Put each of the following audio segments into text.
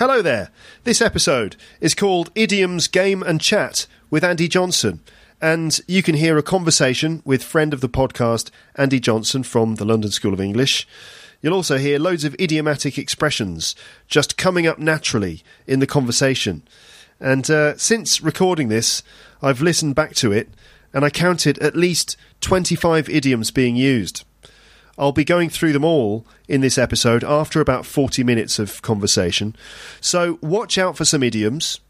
Hello there. This episode is called Idioms, Game and Chat with Andy Johnson. And you can hear a conversation with friend of the podcast, Andy Johnson from the London School of English. You'll also hear loads of idiomatic expressions just coming up naturally in the conversation. And uh, since recording this, I've listened back to it and I counted at least 25 idioms being used. I'll be going through them all in this episode after about 40 minutes of conversation. So watch out for some idioms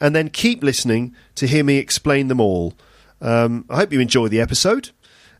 and then keep listening to hear me explain them all. Um, I hope you enjoy the episode.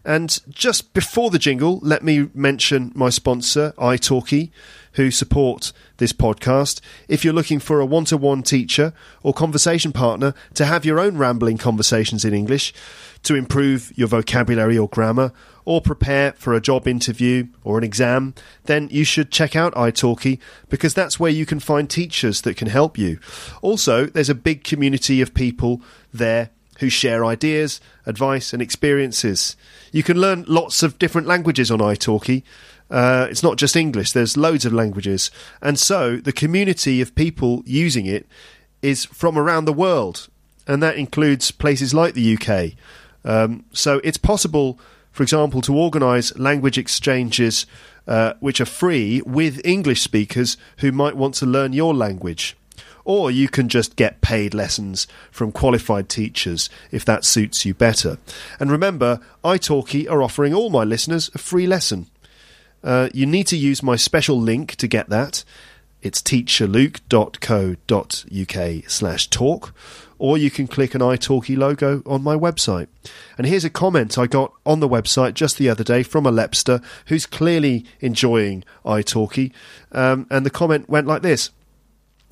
And just before the jingle, let me mention my sponsor, italki, who support this podcast. If you're looking for a one to one teacher or conversation partner to have your own rambling conversations in English, to improve your vocabulary or grammar, or prepare for a job interview or an exam, then you should check out italki because that's where you can find teachers that can help you. Also, there's a big community of people there who share ideas, advice, and experiences. You can learn lots of different languages on italki. Uh, it's not just English, there's loads of languages. And so the community of people using it is from around the world, and that includes places like the UK. Um, so it's possible, for example, to organise language exchanges uh, which are free with English speakers who might want to learn your language. Or you can just get paid lessons from qualified teachers if that suits you better. And remember, italki are offering all my listeners a free lesson. Uh, you need to use my special link to get that. It's teacherluke.co.uk slash talk, or you can click an italki logo on my website. And here's a comment I got on the website just the other day from a Lepster who's clearly enjoying italki. Um, and the comment went like this.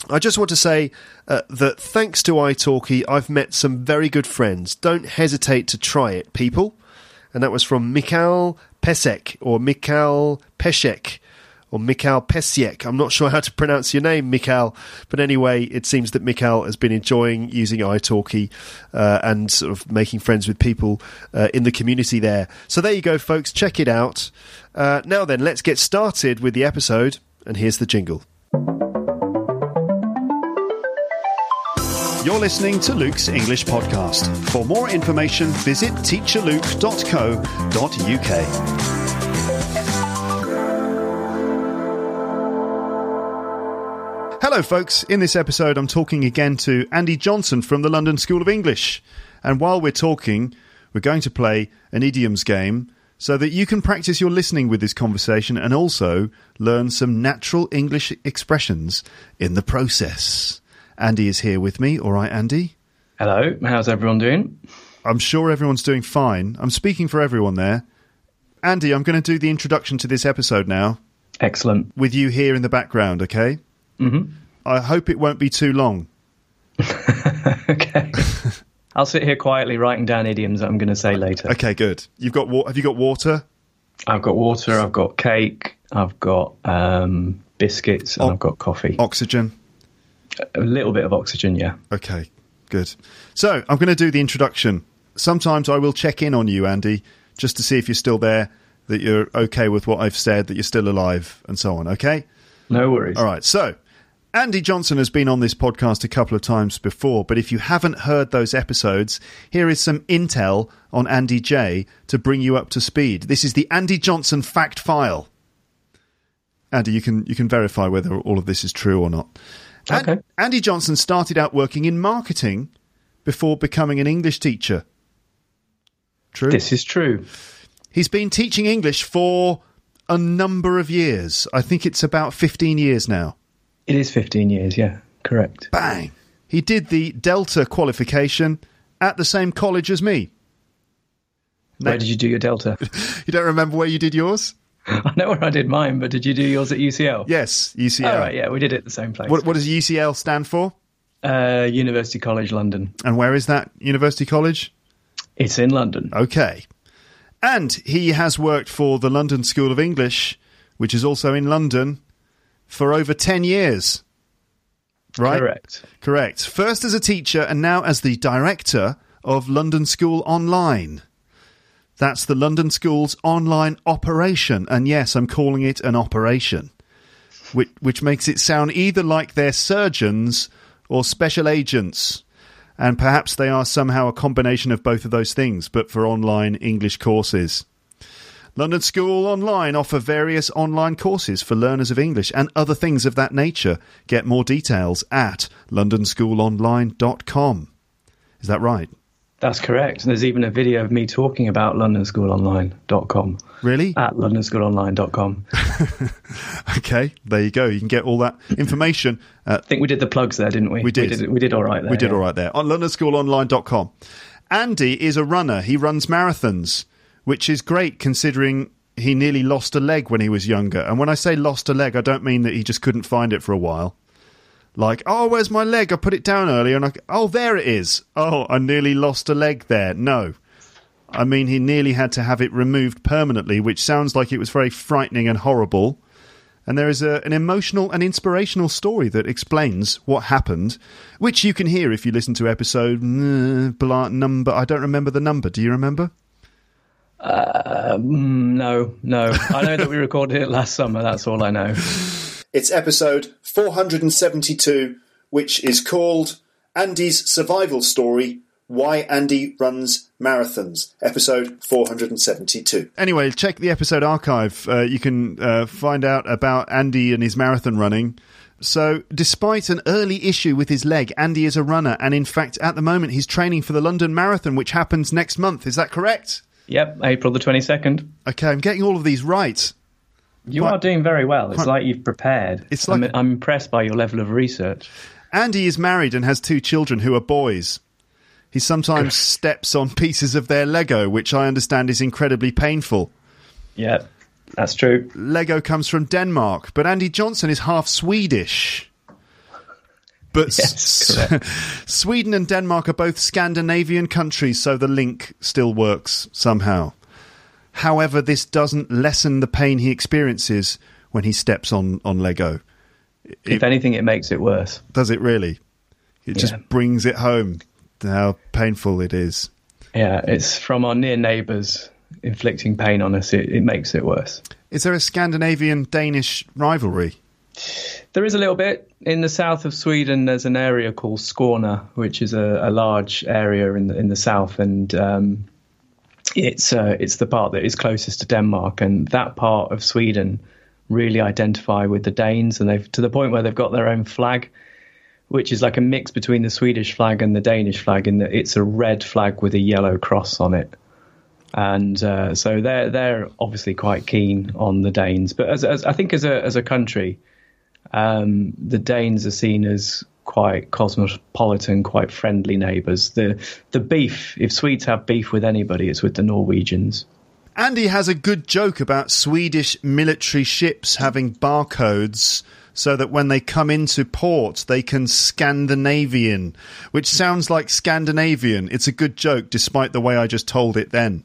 I just want to say uh, that thanks to italki, I've met some very good friends. Don't hesitate to try it, people. And that was from Mikhail Pesek or Mikhail Peshek or Mikhail Pesiek. I'm not sure how to pronounce your name, Mikhail, but anyway, it seems that Mikhail has been enjoying using italki uh, and sort of making friends with people uh, in the community there. So there you go, folks. Check it out. Uh, now then, let's get started with the episode, and here's the jingle. You're listening to Luke's English Podcast. For more information, visit teacherluke.co.uk. Hello, folks. In this episode, I'm talking again to Andy Johnson from the London School of English. And while we're talking, we're going to play an idioms game so that you can practice your listening with this conversation and also learn some natural English expressions in the process. Andy is here with me. All right, Andy? Hello, how's everyone doing? I'm sure everyone's doing fine. I'm speaking for everyone there. Andy, I'm going to do the introduction to this episode now Excellent. with you here in the background, okay? Mm-hmm. I hope it won't be too long. okay. I'll sit here quietly writing down idioms that I'm going to say later. Okay, good. You've got wa- have you got water? I've got water, I've got cake, I've got um, biscuits, and Oh. I've got coffee. Oxygen? A little bit of oxygen, yeah. Okay, good. So I'm going to do the introduction. Sometimes I will check in on you, Andy, just to see if you're still there, that you're okay with what I've said, that you're still alive, and so on. Okay. No worries. All right. So Andy Johnson has been on this podcast a couple of times before, but if you haven't heard those episodes, here is some intel on Andy J to bring you up to speed. This is the Andy Johnson fact file. Andy, you can you can verify whether all of this is true or not. Okay. Andy Johnson started out working in marketing before becoming an English teacher. True. This is true. He's been teaching English for a number of years. I think it's about 15 years now. It is 15 years, yeah. Correct. Bang! He did the Delta qualification at the same college as me. Where did you do your Delta? You don't remember where you did yours? I know where I did mine, but did you do yours at UCL? Yes, UCL. Oh, right, yeah, we did it at the same place. What, what does UCL stand for? Uh, University College London. And where is that University College? It's in London. Okay. And he has worked for the London School of English, which is also in London, for over 10 years. Right? Correct. Correct. First as a teacher and now as the director of London School Online. That's the London School's online operation. And yes, I'm calling it an operation, which, which makes it sound either like they're surgeons or special agents. And perhaps they are somehow a combination of both of those things, but for online English courses. London School Online offer various online courses for learners of English and other things of that nature. Get more details at londonschoolonline.com. Is that right? That's correct. And there's even a video of me talking about londonschoolonline.com. Really? At londonschoolonline.com. Okay, there you go. You can get all that information. At, I think we did the plugs there, didn't we? We did. We did, we did all right there. we did yeah. all right there. On londonschoolonline.com. Andy is a runner. He runs marathons, which is great considering he nearly lost a leg when he was younger. And when I say lost a leg, I don't mean that he just couldn't find it for a while. Like, oh, where's my leg? I put it down earlier and I, oh, there it is. Oh, I nearly lost a leg there. No. I mean, he nearly had to have it removed permanently, which sounds like it was very frightening and horrible. And there is a, an emotional and inspirational story that explains what happened, which you can hear if you listen to episode uh, blah, number. I don't remember the number. Do you remember? Mm, no, no. I know that we recorded it last summer. That's all I know. It's episode 472, which is called Andy's Survival Story Why Andy Runs Marathons. Episode 472. Anyway, check the episode archive. Uh, you can uh, find out about Andy and his marathon running. So, despite an early issue with his leg, Andy is a runner, and in fact, at the moment, he's training for the London Marathon, which happens next month. Is that correct? Yep, April the 22nd. Okay, I'm getting all of these right. You Quite- are doing very well. It's like you've prepared. It's I'm, I'm impressed by your level of research. Andy is married and has two children who are boys. He sometimes steps on pieces of their Lego, which I understand is incredibly painful. Yeah, that's true. Lego comes from Denmark, but Andy Johnson is half Swedish. But Yes, S- Sweden and Denmark are both Scandinavian countries, so the link still works somehow. However, this doesn't lessen the pain he experiences when he steps on, on Lego. if anything, it makes it worse. Does it really? It just brings it home how painful it is. Yeah, it's from our near neighbours inflicting pain on us. It, it makes it worse. Is there a Scandinavian Danish rivalry? There is a little bit in the south of Sweden. There's an area called Skåne, which is a, a large area in the in the south, and um, it's uh, it's the part that is closest to Denmark, and that part of Sweden really identify with the Danes, and they've to the point where they've got their own flag, which is like a mix between the Swedish flag and the Danish flag, in that it's a red flag with a yellow cross on it. And uh, so they're they're obviously quite keen on the Danes, but as, as I think as a as a country, um, the Danes are seen as quite cosmopolitan, quite friendly neighbours. The the beef, if Swedes have beef with anybody, it's with the Norwegians. Andy has a good joke about Swedish military ships having barcodes so that when they come into port they can Scandinavian, which sounds like Scandinavian. It's a good joke despite the way I just told it then.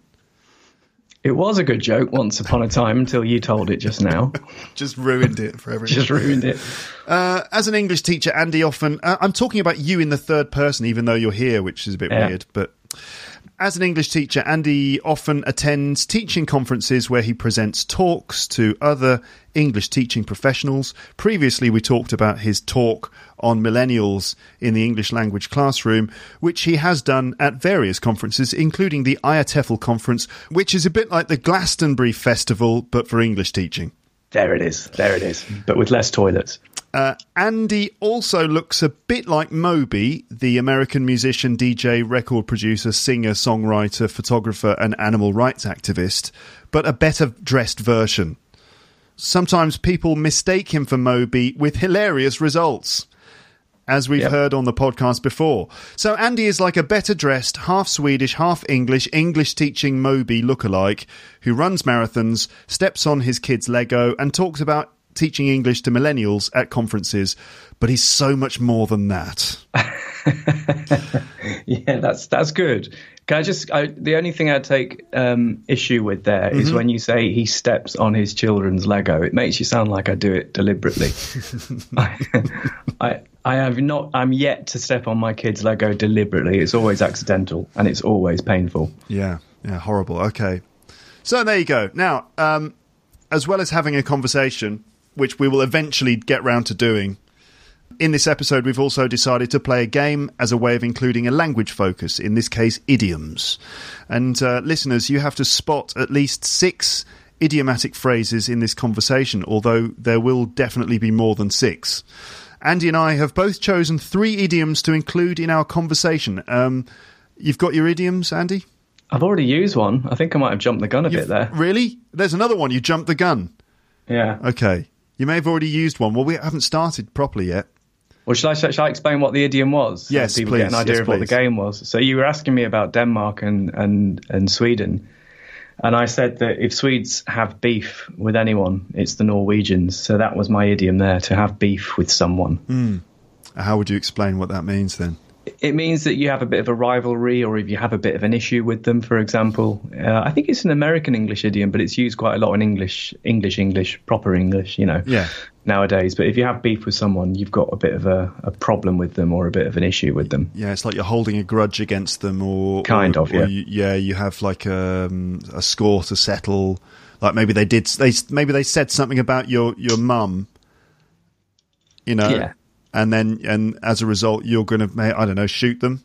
It was a good joke once upon a time until you told it just now. Just ruined it for everyone. just ruined it. Uh, as an English teacher, Andy often. Uh, I'm talking about you in the third person, even though you're here, which is a bit Yeah. weird. But as an English teacher, Andy often attends teaching conferences where he presents talks to other English teaching professionals. Previously, we talked about his talk on millennials in the English language classroom, which he has done at various conferences, including the IATEFL conference, which is a bit like the Glastonbury Festival, but for English teaching. There it is. There it is. But with less toilets. Uh, Andy also looks a bit like Moby, the American musician, DJ, record producer, singer, songwriter, photographer, and animal rights activist, but a better dressed version. Sometimes people mistake him for Moby with hilarious results. As we've Yep. heard on the podcast before. So Andy is like a better dressed, half Swedish, half English, English teaching Moby lookalike who runs marathons, steps on his kids' Lego, and talks about teaching English to millennials at conferences. But he's so much more than that. Yeah, that's that's good. Can I just? I, the only thing I take um, issue with there is when you say he steps on his children's Lego. It makes you sound like I do it deliberately. I, I I have not. I'm yet to step on my kids' Lego deliberately. It's always accidental and it's always painful. Yeah, yeah, horrible. Okay. So there you go. Now, um, as well as having a conversation, which we will eventually get round to doing, in this episode, we've also decided to play a game as a way of including a language focus, in this case, idioms. And uh, listeners, you have to spot at least six idiomatic phrases in this conversation, although there will definitely be more than six. Andy and I have both chosen three idioms to include in our conversation. Um, you've got your idioms, Andy? I've already used one. I think I might have jumped the gun a bit there. Really? There's another one. You jumped the gun. Yeah. Okay. You may have already used one. Well, we haven't started properly yet. Well, shall I, shall I explain what the idiom was? so Yes, people get an idea Yes, of what the game was. So you were asking me about Denmark and, and, and Sweden. And I said that if Swedes have beef with anyone, it's the Norwegians. So that was my idiom there, to have beef with someone. Hmm. How would you explain what that means then? It means that you have a bit of a rivalry or if you have a bit of an issue with them, for example. Uh, I think it's an American English idiom, but it's used quite a lot in English, English, English, proper English, you know. Yeah. Nowadays, but if you have beef with someone, you've got a bit of a, a problem with them or a bit of an issue with them. Yeah, it's like you're holding a grudge against them, or Kind or- of, yeah. You, yeah, you have like um, a score to settle. Like maybe they did. They maybe they said something about your your mum. You know, Yeah. And then and as a result, you're going to I don't know shoot them.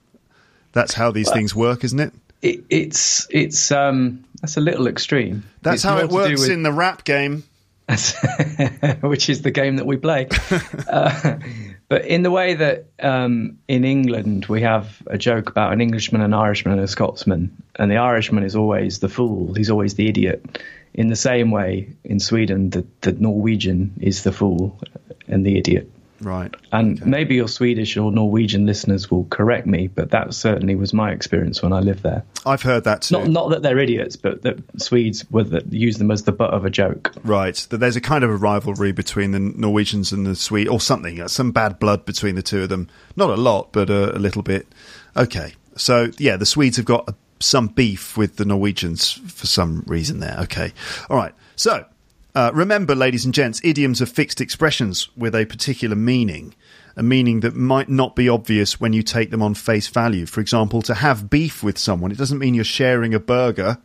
That's how these things work, isn't it? it, it's it's um that's a little extreme. That's It's how it works with- in the rap game. which is the game that we play. uh, but in the way that um, in England we have a joke about an Englishman, an Irishman, and a Scotsman, and the Irishman is always the fool. He's always the idiot. In the same way, in Sweden, the, the Norwegian is the fool and the idiot. Right. And maybe your Swedish or Norwegian listeners will correct me, but that certainly was my experience when I lived there. I've heard that too. Not not that they're idiots, but that Swedes were that use them as the butt of a joke. Right, that there's a kind of a rivalry between the Norwegians and the Swedes, or something, uh, some bad blood between the two of them. Not a lot, but uh, a little bit. Okay, so yeah, the Swedes have got some beef with the Norwegians for some reason there. Okay, all right. So uh, remember, ladies and gents, idioms are fixed expressions with a particular meaning. A meaning that might not be obvious when you take them on face value. For example, to have beef with someone, it doesn't mean you're sharing a burger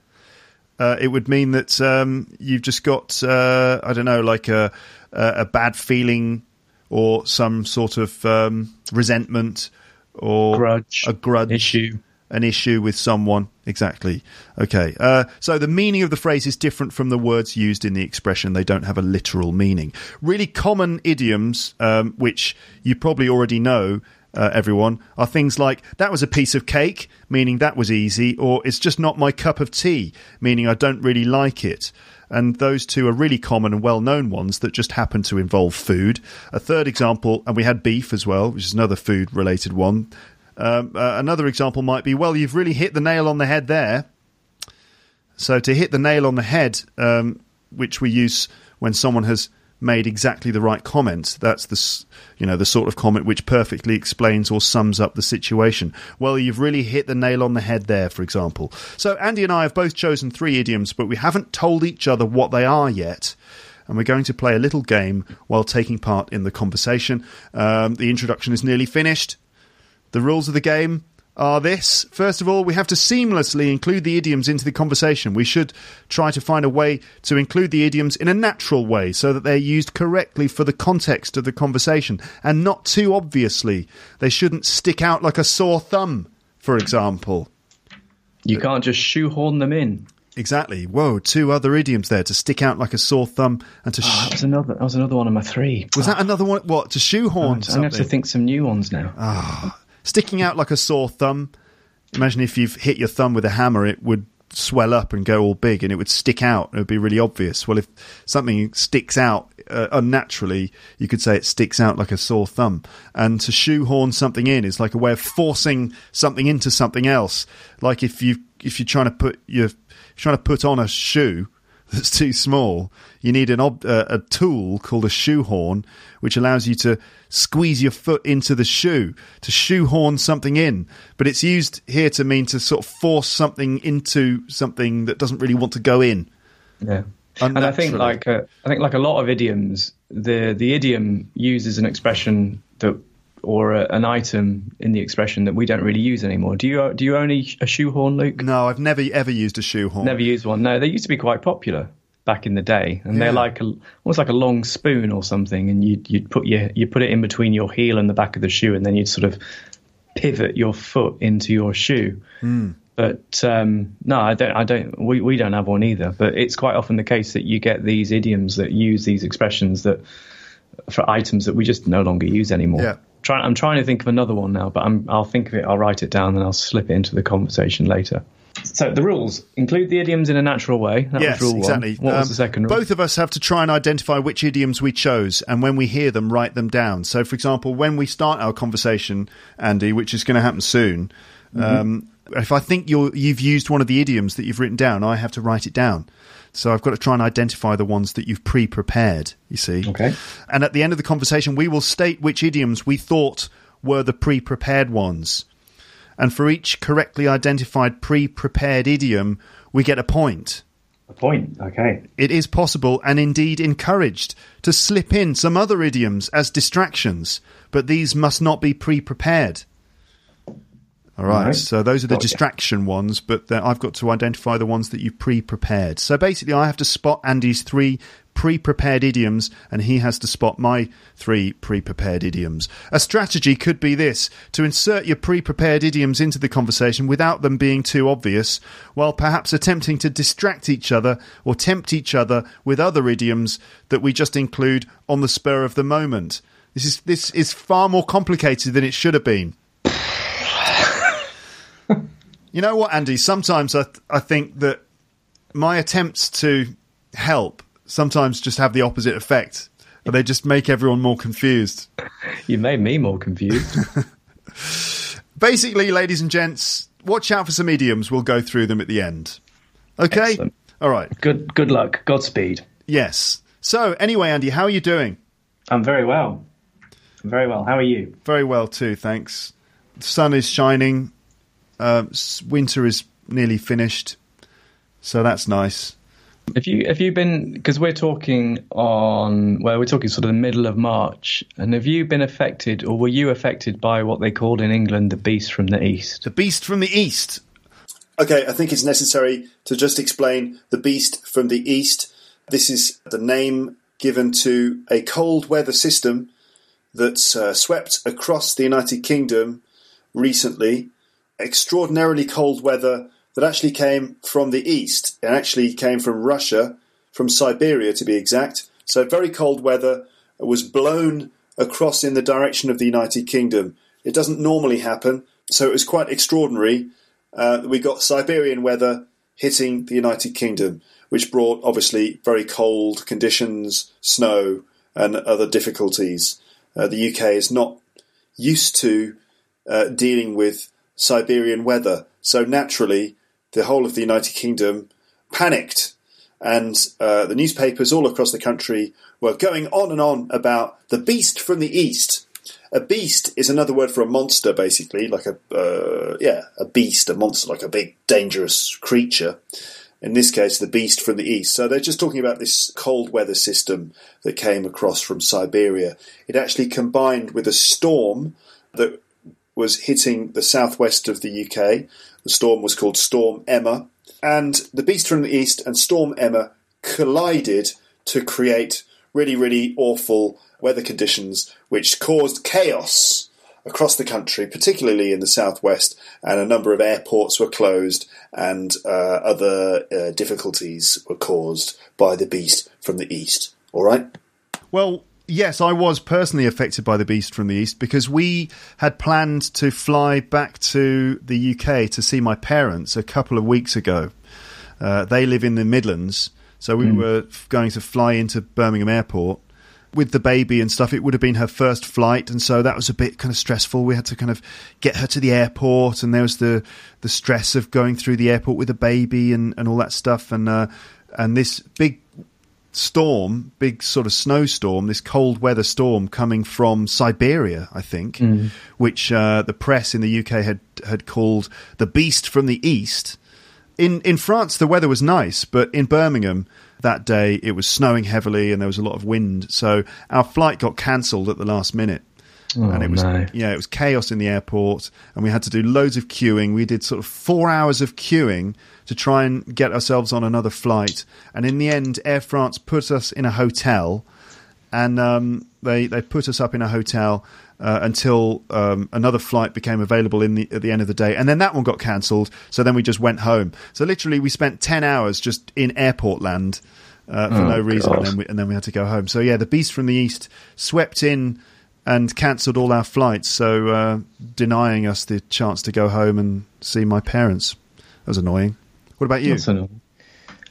uh, it would mean that um, you've just got uh, I don't know, like a a bad feeling or some sort of um, resentment or Grudge, a grudge issue. An issue with someone. Exactly. Okay. Uh, so the meaning of the phrase is different from the words used in the expression. They don't have a literal meaning. Really common idioms, um, which you probably already know, uh, everyone, are things like "that was a piece of cake," meaning that was easy, or "it's just not my cup of tea," meaning I don't really like it. And those two are really common and well known ones that just happen to involve food. A third example, and we had beef as well, which is another food related one. Um, uh, another example might be, well, you've really hit the nail on the head there. So to hit the nail on the head, um, which we use when someone has made exactly the right comment, that's the you know the sort of comment which perfectly explains or sums up the situation. Well, you've really hit the nail on the head there, for example. So Andy and I have both chosen three idioms, but we haven't told each other what they are yet. And we're going to play a little game while taking part in the conversation. Um, the introduction is nearly finished. The rules of the game are this. First of all, we have to seamlessly include the idioms into the conversation. We should try to find a way to include the idioms in a natural way so that they're used correctly for the context of the conversation and not too obviously. They shouldn't stick out like a sore thumb, for example. You can't just shoehorn them in. Exactly. Whoa, two other idioms there to stick out like a sore thumb and to. Oh, that was another. That was another one of my three. was that ah. another one? What to shoehorn? I'm going to have to think some new ones now. Ah. Sticking out like a sore thumb. Imagine if you've hit your thumb with a hammer, it would swell up and go all big and it would stick out it would be really obvious. Well, if something sticks out uh, unnaturally, you could say it sticks out like a sore thumb. And to shoehorn something in is like a way of forcing something into something else. Like if you if you're trying to put your trying to put on a shoe that's too small, you need an ob- uh, a tool called a shoehorn, which allows you to squeeze your foot into the shoe to shoehorn something in. But it's used here to mean to sort of force something into something that doesn't really want to go in. Yeah. And I think like uh, I think like a lot of idioms, the the idiom uses an expression that or a, an item in the expression that we don't really use anymore. Do you do you own a, a shoehorn, Luke? No, I've never ever used a shoehorn. Never used one. No, they used to be quite popular back in the day, and Yeah. they're like a, almost like a long spoon or something, and you'd you'd put your you put it in between your heel and the back of the shoe, and then you'd sort of pivot your foot into your shoe. Hmm. But um, no, I don't. I don't. We we don't have one either. But it's quite often the case that you get these idioms that use these expressions that for items that we just no longer use anymore. Yeah. Try, I'm trying to think of another one now, but I'm, I'll think of it. I'll write it down, and I'll slip it into the conversation later. So the rules include the idioms in a natural way. That yes, was exactly. one. What was Um, the second rule? Both of us have to try and identify which idioms we chose, and when we hear them, write them down. So, for example, when we start our conversation, Andy, which is going to happen soon, Mm-hmm. um, if I think you're, you've used one of the idioms that you've written down, I have to write it down. So I've got to try and identify the ones that you've pre-prepared. You see, Okay. And at the end of the conversation, we will state which idioms we thought were the pre-prepared ones. And for each correctly identified pre-prepared idiom, we get a point A point. Okay. it is possible and indeed encouraged to slip in some other idioms as distractions, but these must not be pre prepared. All right, Right. so those are the you. distraction ones, but I've got to identify the ones that you pre prepared. So basically, I have to spot Andy's three pre prepared idioms, and he has to spot my three pre prepared idioms. A strategy could be this to insert your pre prepared idioms into the conversation without them being too obvious, while perhaps attempting to distract each other or tempt each other with other idioms that we just include on the spur of the moment. This is this is far more complicated than it should have been. You know what, Andy? Sometimes I, th- I think that my attempts to help sometimes just have the opposite effect. But they just make everyone more confused. You made me more confused. Basically, ladies and gents, watch out for some idioms. We'll go through them at the end. Okay? Excellent. All right. good. Good luck. Godspeed. Yes. So, anyway, Andy, how are you doing? I'm very well. Very well. How are you? Very well, too, thanks. The sun is shining. Uh, winter is nearly finished. So that's nice. Have you have you been because we're talking on well we're talking sort of the middle of March and have you been affected or were you affected by what they called in England the beast from the east? The beast from the east. Okay, I think it's necessary to just explain the beast from the east. This is the name given to a cold weather system that's uh, swept across the United Kingdom recently. Extraordinarily cold weather that actually came from the east. It actually came from Russia, from Siberia to be exact. So, very cold weather was blown across in the direction of the United Kingdom. It doesn't normally happen, so it was quite extraordinary uh, we got Siberian weather hitting the United Kingdom, which brought obviously very cold conditions, snow, and other difficulties. Uh, the UK is not used to uh, dealing with Siberian weather, so naturally, the whole of the United Kingdom panicked, and uh, the newspapers all across the country were going on and on about the beast from the east. A beast is another word for a monster, basically, like a uh, yeah, a beast, a monster, like a big dangerous creature. In this case, the beast from the east. So they're just talking about this cold weather system that came across from Siberia. It actually combined with a storm that was hitting the southwest of the UK. The storm was called Storm Emma, and the beast from the east and Storm Emma collided to create really, really awful weather conditions, which caused chaos across the country, particularly in the southwest, and a number of airports were closed, and uh, other uh, difficulties were caused by the beast from the east. All right. Well, yes, I was personally affected by the beast from the east because we had planned to fly back to the UK to see my parents a couple of weeks ago. Uh, they live in the Midlands, so we were going to fly into Birmingham Airport with the baby and stuff. It would have been her first flight, and so that was a bit kind of stressful. We had to kind of get her to the airport, and there was the the stress of going through the airport with a baby and, and all that stuff, and uh, and this big storm, big sort of snowstorm, this cold weather storm coming from Siberia, I think, which uh, the press in the UK had had called the beast from the east. In in France, the weather was nice, but in Birmingham that day it was snowing heavily and there was a lot of wind, so our flight got cancelled at the last minute. And it was no. yeah, it was chaos in the airport, and we had to do loads of queuing. We did sort of four hours of queuing to try and get ourselves on another flight, and in the end, Air France put us in a hotel, and um, they they put us up in a hotel uh, until um, another flight became available in the at the end of the day, and then that one got cancelled. So then we just went home. So literally, we spent ten hours just in airport land. Uh, for Oh, no reason, and then, we, and then we had to go home. So yeah, the beast from the east swept in and cancelled all our flights, so uh, denying us the chance to go home and see my parents. That was annoying. What about you?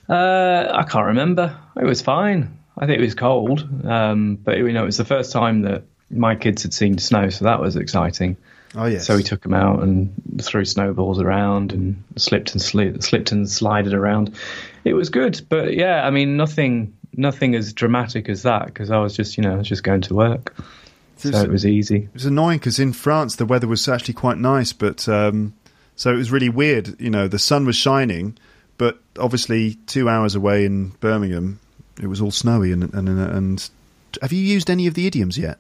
Uh, I can't remember. It was fine. I think it was cold, um, but you know, it was the first time that my kids had seen snow, so that was exciting. Oh yes. So we took them out and threw snowballs around and slipped and slid, slipped and slided around. It was good, but yeah, I mean, nothing, nothing as dramatic as that because I was just, you know, I was just going to work, so It's- it was easy. It was annoying because in France the weather was actually quite nice, but um, so it was really weird. You know, the sun was shining, but obviously two hours away in Birmingham, it was all snowy. And and and have you used any of the idioms yet?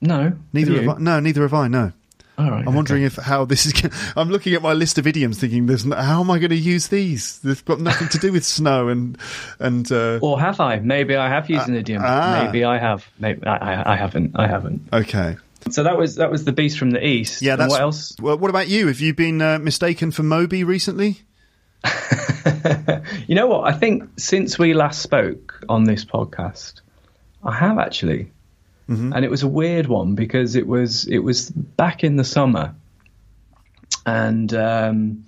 No, Neither you? have I. No, neither have I. No. All right, I'm wondering if how this is. go- I'm looking at my list of idioms, thinking, "There's no, how am I going to use these? They've got nothing to do with snow and and uh, Or have I? Maybe I have used an idiom. ah. Maybe I have. Maybe I, I, I haven't. I haven't. okay, So that was that was the beast from the east. yeah. And That's what else. Well, what about you? Have you been uh, mistaken for Moby recently? You know what? I think since we last spoke on this podcast, I have actually, and it was a weird one because it was it was back in the summer, and um,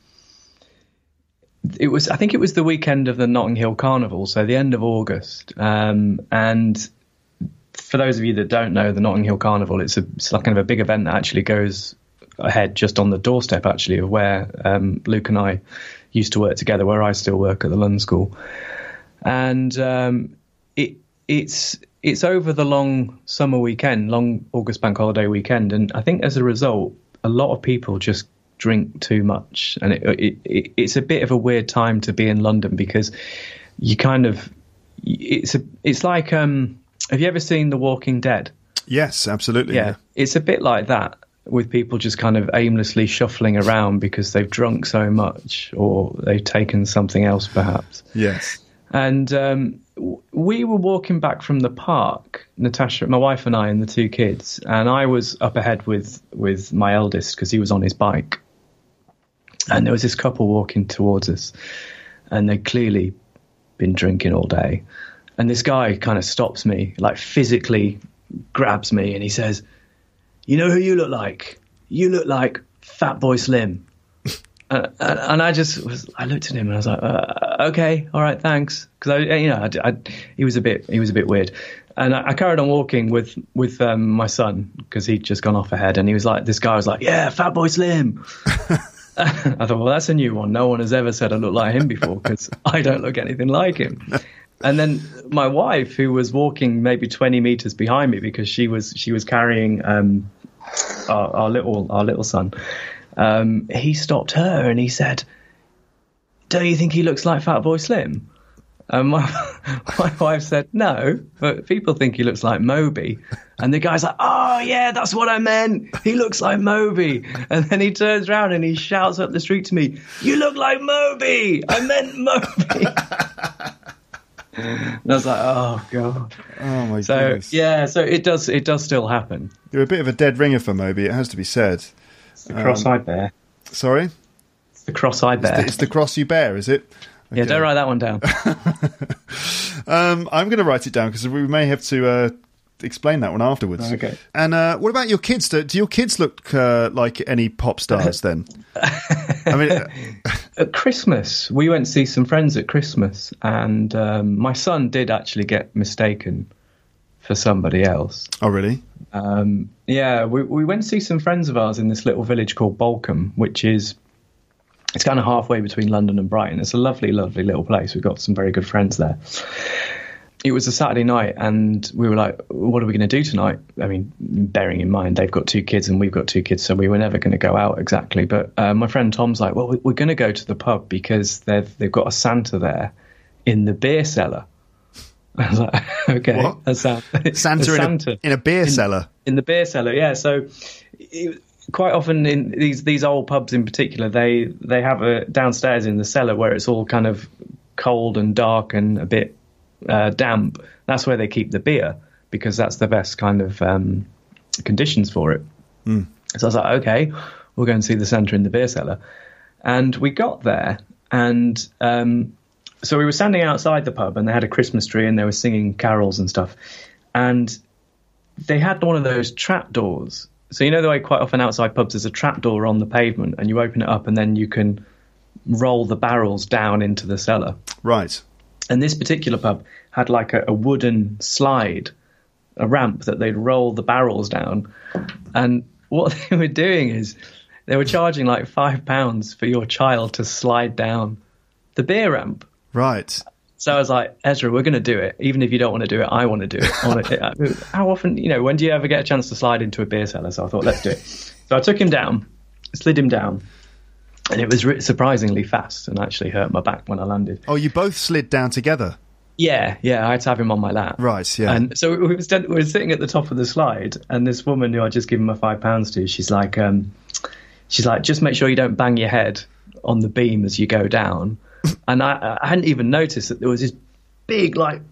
it was I think it was the weekend of the Notting Hill Carnival, so the end of August, um, and for those of you that don't know, the Notting Hill Carnival, it's a it's like kind of a big event that actually goes ahead just on the doorstep actually of where um, Luke and I used to work together, where I still work at the London School, and um, it it's it's over the long summer weekend, long August bank holiday weekend, and I think as a result, a lot of people just drink too much, and it, it, it it's a bit of a weird time to be in London because you kind of it's a it's like um have you ever seen The Walking Dead? Yes, absolutely. Yeah, it's a bit like that with people just kind of aimlessly shuffling around because they've drunk so much or they've taken something else perhaps. Yes. And um, we were walking back from the park, Natasha, my wife and I, and the two kids. And I was up ahead with with my eldest because he was on his bike. And there was this couple walking towards us, and they'd clearly been drinking all day. And this guy kind of stops me, like physically grabs me, and he says, "You know who you look like? You look like Fatboy Slim." And, and and I just was, I looked at him and I was like, uh, okay, all right, thanks, because I, you know, I, I, he was a bit, he was a bit weird, and I, I carried on walking with with um, my son because he'd just gone off ahead, and he was like, this guy was like, yeah, Fatboy Slim. I thought, well, that's a new one. No one has ever said I look like him before because I don't look anything like him. And then my wife, who was walking maybe 20 meters behind me because she was she was carrying um, our, our little our little son, um, he stopped her and he said, "Don't you think he looks like Fatboy Slim?" And my my wife said, "No, but people think he looks like Moby." And the guy's like, "Oh yeah, that's what I meant. He looks like Moby." And then he turns around and he shouts up the street to me, "You look like Moby. I meant Moby." and I was like, "Oh god." Oh my So goodness. yeah, so it does it does still happen. You're a bit of a dead ringer for Moby. It has to be said. The cross-eyed bear. Sorry, The cross-eyed bear. it's the cross you bear, is it? Yeah, don't write that one down. Um, I'm going to write it down because we may have to uh, explain that one afterwards. Okay. And uh, what about your kids? Do, do your kids look uh, like any pop stars then? I mean, uh, At Christmas, we went to see some friends at Christmas, and um, my son did actually get mistaken for somebody else. oh really? Um, yeah, we, we went to see some friends of ours in this little village called Balcombe, which is it's kind of halfway between London and Brighton. It's a lovely, lovely little place. We've got some very good friends there. It was a Saturday night, and we were like, "What are we going to do tonight?" I mean, bearing in mind they've got two kids and we've got two kids, so we were never going to go out exactly. But uh, my friend Tom's like, "Well, we- we're going to go to the pub because they've they've got a Santa there in the beer cellar." I was like, "Okay, What? a Santa, Santa, in, a, in a beer cellar. in the beer cellar. Yeah, so it, quite often in these these old pubs in particular, they they have a downstairs in the cellar where it's all kind of cold and dark and a bit uh, damp. That's where they keep the beer because that's the best kind of um, conditions for it. So I was like, okay, we'll go and see the Santa in the beer cellar. And we got there, and um, so we were standing outside the pub, and they had a Christmas tree, and they were singing carols and stuff. And they had one of those trap doors. So you know the way quite often outside pubs there's a trap door on the pavement, and you open it up, and then you can roll the barrels down into the cellar. Right. And this particular pub had like a, a wooden slide, a ramp that they'd roll the barrels down. And what they were doing is they were charging like five pounds for your child to slide down the beer ramp. Right. So I was like, Ezra, we're going to do it. Even if you don't want to do it, I want to do it. I want to, how often, you know, when do you ever get a chance to slide into a beer cellar? So I thought, let's do it. So I took him down, slid him down, and it was re- surprisingly fast and actually hurt my back when I landed. Oh, you both slid down together. Yeah, yeah, I had to have him on my lap. Right, yeah. And so we were, we were sitting at the top of the slide, and this woman who I just given my five pounds to, she's like, um, she's like, just make sure you don't bang your head on the beam as you go down. And I, I hadn't even noticed that there was this big, like,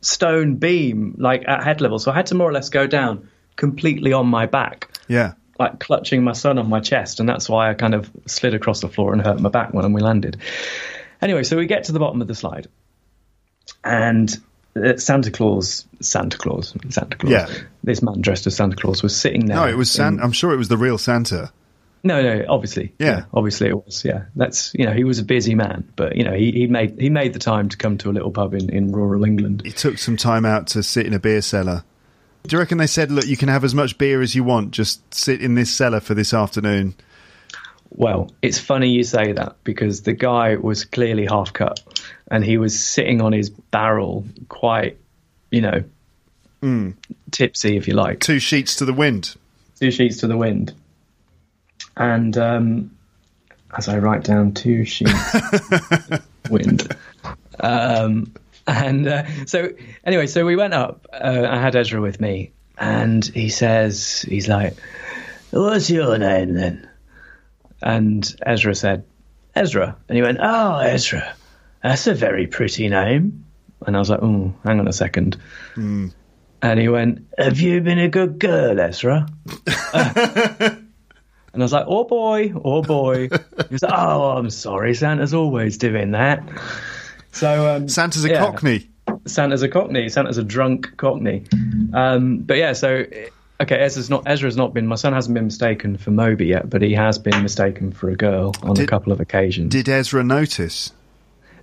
stone beam, like at head level. So I had to more or less go down completely on my back Yeah. like clutching my son on my chest, and that's why I kind of slid across the floor and hurt my back when we landed. Anyway, so we get to the bottom of the slide, and uh, Santa Claus, Santa Claus, Santa Claus. Yeah. This man dressed as Santa Claus was sitting there. No, it was Santa. I'm sure it was the real Santa. No, no, obviously, Yeah. obviously it was. Yeah, that's you know he was a busy man, but you know he, he made he made the time to come to a little pub in, in rural England. He took some time out to sit in a beer cellar. Do you reckon they said, look, you can have as much beer as you want, just sit in this cellar for this afternoon? Well, it's funny you say that because the guy was clearly half cut and he was sitting on his barrel quite, you know, Hmm. tipsy, if you like, Two sheets to the wind. two sheets to the wind. And um, as I write down two sheets wind. Um, and uh, so, anyway, so we went up. Uh, I had Ezra with me, and he says, he's like, What's your name then? And Ezra said, Ezra. And he went, Oh, Ezra, that's a very pretty name. And I was like, Oh, hang on a second. And he went, Have you been a good girl, Ezra? And I was like, oh boy, oh boy. He was like, oh, I'm sorry. Santa's always doing that. So um, Santa's a yeah. cockney. Santa's a cockney. Santa's a drunk cockney. Um, but yeah, so okay, Ezra's not Ezra's not been. My son hasn't been mistaken for Moby yet, but he has been mistaken for a girl on a couple of occasions. Did Ezra notice?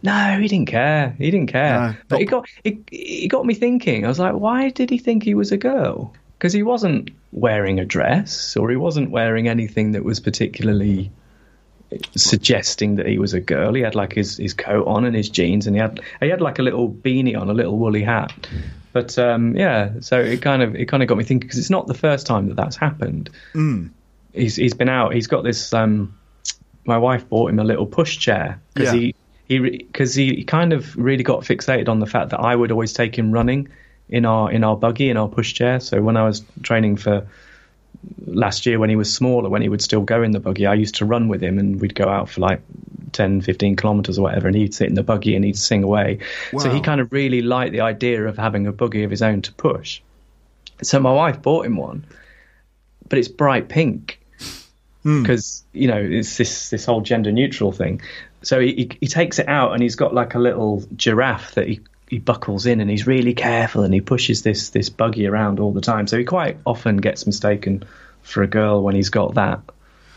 No, he didn't care. He didn't care. No, but it got it, it got me thinking. I was like, why did he think he was a girl? Because he wasn't wearing a dress, or he wasn't wearing anything that was particularly suggesting that he was a girl. He had like his, his coat on and his jeans, and he had he had like a little beanie on, a little woolly hat. But um, yeah, so it kind of it kind of got me thinking because it's not the first time that that's happened. He's he's been out. He's got this. Um, my wife bought him a little push chair because Yeah. he he because he kind of really got fixated on the fact that I would always take him running in our in our buggy in our push chair. So when I was training for last year when he was smaller, when he would still go in the buggy, I used to run with him and we'd go out for like 10, 15 kilometers or whatever, and he'd sit in the buggy and he'd sing away. So he kind of really liked the idea of having a buggy of his own to push. So my wife bought him one, but it's bright pink hmm. because you know it's this this whole gender neutral thing. So he, he he takes it out and he's got like a little giraffe that he he buckles in and he's really careful and he pushes this this buggy around all the time. So he quite often gets mistaken for a girl when he's got that.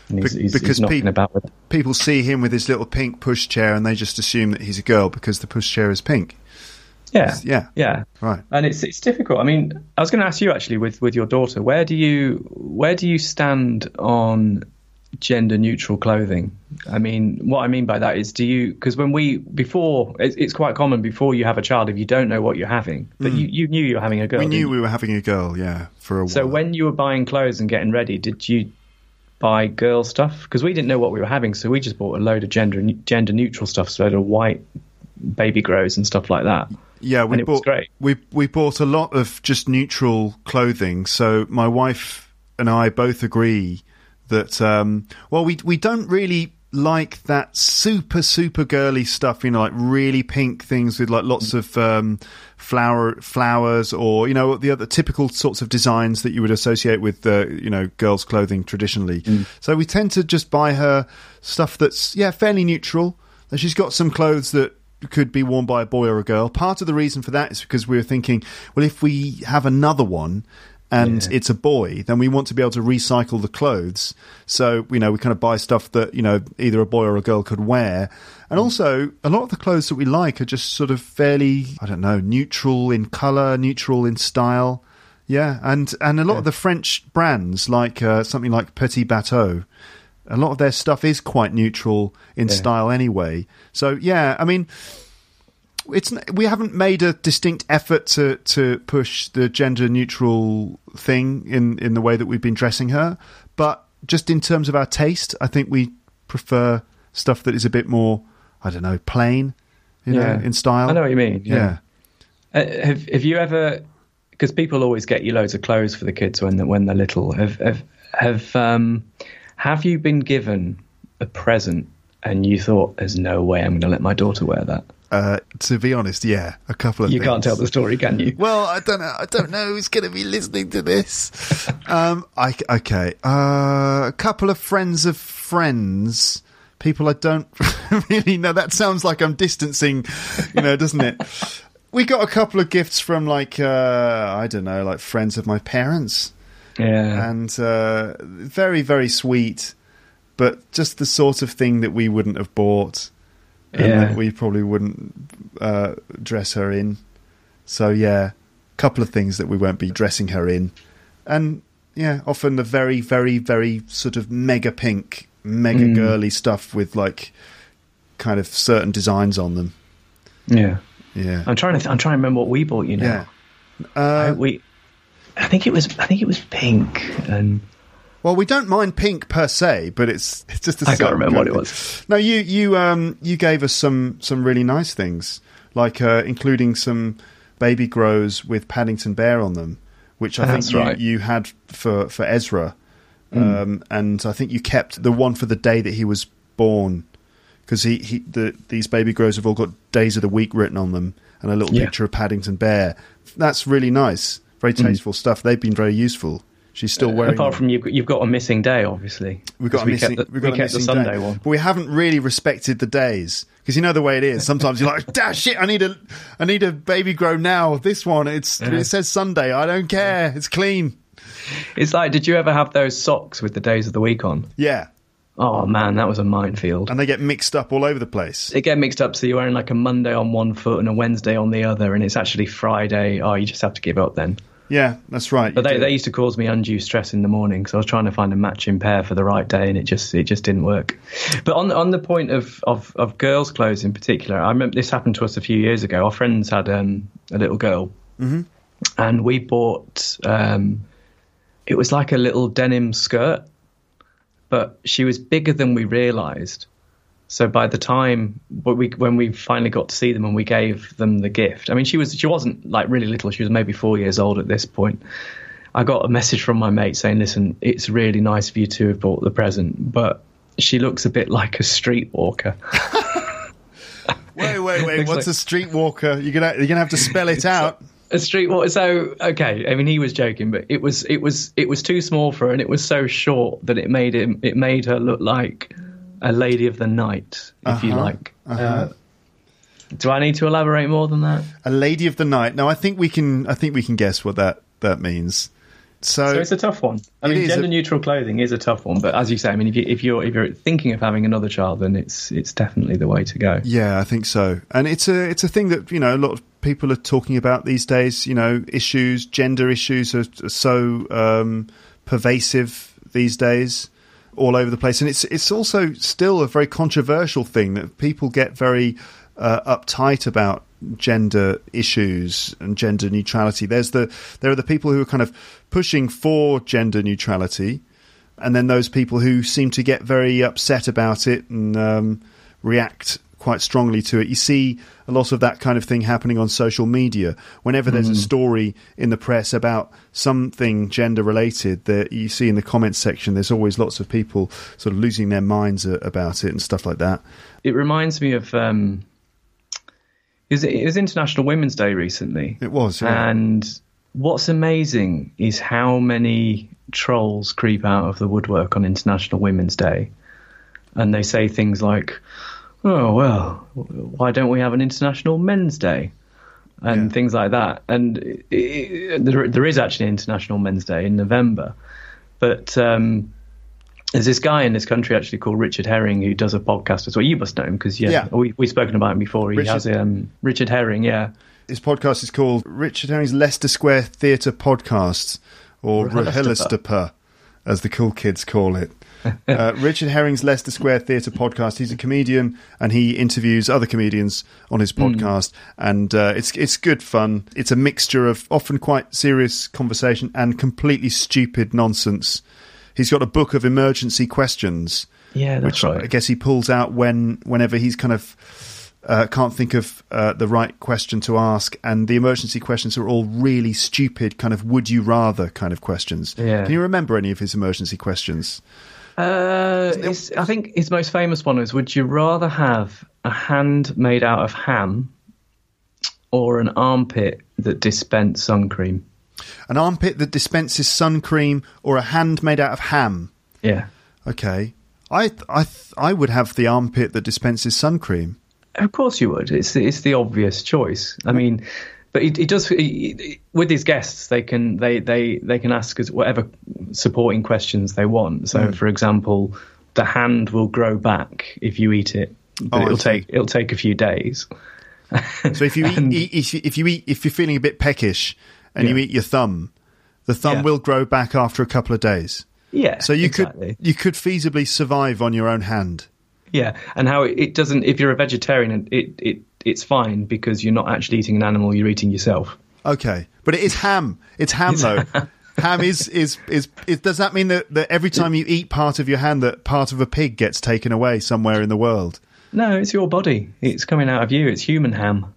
And he's, he's, because he's knocking pe- about with it. People see him with his little pink pushchair and they just assume that he's a girl because the pushchair is pink. Yeah, Yeah. yeah. Right. And it's it's difficult. I mean, I was going to ask you actually with with your daughter, where do you where do you stand on gender neutral clothing? I mean, what I mean by that is, do you because when we before it's, it's quite common before you have a child if you don't know what you're having, but you, mm. you knew you were having a girl. We knew we were having a girl, yeah, for a while. So when you were buying clothes and getting ready, did you buy girl stuff? Because we didn't know what we were having, so we just bought a load of gender gender neutral stuff, so a load of white baby grows and stuff like that. Yeah, we and it was bought great. we we bought a lot of just neutral clothing. So my wife and I both agree that um, well, we we don't really like that super super girly stuff. You know, like really pink things with like lots of um, flower flowers or you know the other typical sorts of designs that you would associate with uh, you know girls' clothing traditionally. So we tend to just buy her stuff that's yeah fairly neutral. And she's got some clothes that could be worn by a boy or a girl. Part of the reason for that is because we were thinking, well, if we have another one and it's a boy, then we want to be able to recycle the clothes. So, you know, we kind of buy stuff that, you know, either a boy or a girl could wear. And also, a lot of the clothes that we like are just sort of fairly, I don't know, neutral in colour, neutral in style. Yeah, and, and a lot of the French brands, like uh, something like Petit Bateau, a lot of their stuff is quite neutral in style anyway. So yeah, I mean, it's we haven't made a distinct effort to to push the gender neutral thing in in the way that we've been dressing her, but just in terms of our taste, I think we prefer stuff that is a bit more, I don't know, plain, you know, in style. I know what you mean. Yeah. Uh, have Have you ever? Because people always get you loads of clothes for the kids when they're, when they're little. Have have have um have you been given a present and you thought, "There's no way I'm going to let my daughter wear that." Uh, to be honest, yeah, a couple of You things. can't tell the story, can you? Well, I don't know. I don't know who's going to be listening to this. Um, I, okay, uh, a couple of friends of friends, people I don't really know. That sounds like I'm distancing, you know, doesn't it? We got a couple of gifts from like uh, I don't know, like friends of my parents, Yeah. and uh, very very sweet, but just the sort of thing that we wouldn't have bought Yeah. that we probably wouldn't uh, dress her in. So yeah, a couple of things that we won't be dressing her in, and yeah, often the very, very, very sort of mega pink, mega Mm. girly stuff with like kind of certain designs on them. yeah. Yeah, I'm trying to. Th- I'm trying to remember what we bought you yeah. Uh, I, we. I think it was. I think it was pink and. Well, we don't mind pink per se, but it's it's just. A I can't remember what it was. No, you you um you gave us some some really nice things, like uh, including some baby grows with Paddington Bear on them, which I That's think you, right. you had for for Ezra, um, and I think you kept the one for the day that he was born, because he, he the these baby grows have all got days of the week written on them and a little Yeah. picture of Paddington Bear. That's really nice, very tasteful stuff. They've been very useful. She's still uh, wearing. Apart from you've got, you've got a missing day, obviously. We've got a we missing, kept the, we've got we a kept the missing Sunday day. one. but we haven't really respected the days because you know the way it is. Sometimes you're like, "Dash shit! I need a, I need a baby grow now." This one, it's it says Sunday. I don't care. It's clean. It's like, did you ever have those socks with the days of the week on? Yeah, Oh man, that was a minefield. and they get mixed up all over the place. They get mixed up, so you're wearing like a Monday on one foot and a Wednesday on the other, and it's actually Friday. Oh, you just have to give up then. Yeah, that's right. But they, they used to cause me undue stress in the morning because I was trying to find a matching pair for the right day, and it just it just didn't work. But on on the point of of, of girls' clothes in particular, I remember this happened to us a few years ago. Our friends had um, a little girl, and we bought. Um, it was like a little denim skirt, but she was bigger than we realised. So by the time we when we finally got to see them and we gave them the gift, I mean she was she wasn't like really little. She was maybe four years old at this point. I got a message from my mate saying, "Listen, it's really nice of you to have bought the present, but she looks a bit like a streetwalker." Wait, wait, wait. What's like- a streetwalker? You're gonna you're gonna have to spell it out. a streetwalker. So okay, I mean he was joking, but it was it was it was too small for her, and it was so short that it made him it made her look like a lady of the night, if you Uh-huh, like. Uh, Do I need to elaborate more than that? A lady of the night. No, I think we can. I think we can guess what that that means. So, So it's a tough one. I mean, is a- gender neutral clothing is a tough one, but as you say, I mean, if, you, if you're if you're thinking of having another child, then it's it's definitely the way to go. yeah, I think so. And it's a it's a thing that you know a lot of people are talking about these days. You know, issues, gender issues are, are so um, pervasive these days, all over the place. And it's it's also still a very controversial thing that people get very uh, uptight about gender issues and gender neutrality. There's the there are the people who are kind of pushing for gender neutrality, and then those people who seem to get very upset about it and um, react quite strongly to it. You see a lot of that kind of thing happening on social media. Whenever there's a story in the press about something gender related, that you see in the comments section, there's always lots of people sort of losing their minds about it and stuff like that. It reminds me of um, it was, it was International Women's Day recently, It was, yeah. and what's amazing is how many trolls creep out of the woodwork on International Women's Day, and they say things like, "Oh well, why don't we have an International Men's Day?" and Yeah. things like that. And it, it, there, there is actually an International Men's Day in November, but um, there's this guy in this country actually called Richard Herring who does a podcast as well. You must know him because yeah, Yeah. we we've spoken about him before. He Richard- has um, Richard Herring, yeah. His podcast is called Richard Herring's Leicester Square Theatre Podcast, or. RHLSTP, as the cool kids call it. uh, Richard Herring's Leicester Square Theatre Podcast. He's a comedian and he interviews other comedians on his podcast, and uh, it's it's good fun. It's a mixture of often quite serious conversation and completely stupid nonsense. He's got a book of emergency questions Yeah, that's which right. I guess he pulls out when whenever he's kind of uh, can't think of uh, the right question to ask, and the emergency questions are all really stupid, kind of would you rather kind of questions. Yeah. Can you remember any of his emergency questions? Uh, I think his most famous one is: Would you rather have a hand made out of ham or an armpit that dispenses sun cream? An armpit that dispenses sun cream, or a hand made out of ham? Yeah, Okay, I th- I th- I would have the armpit that dispenses sun cream. of course you would. It's it's the obvious choice. I mean, but it, it does he- with his guests. They can they they they can ask us whatever supporting questions they want. So, Hmm. for example, the hand will grow back if you eat it, but Oh, it'll take it'll take a few days. So if you eat, And- eat if, you, if you eat if you're feeling a bit peckish and you eat your thumb, the thumb Yeah. will grow back after a couple of days. Yeah. So you exactly. could you could feasibly survive on your own hand. Yeah, and how it, it doesn't. If you're a vegetarian, it it it's fine because you're not actually eating an animal; you're eating yourself. Okay, but it is ham. It's ham though. ham is, is is is. Does that mean that, that every time you eat part of your hand, that part of a pig gets taken away somewhere in the world? No, it's your body. It's coming out of you. It's human ham.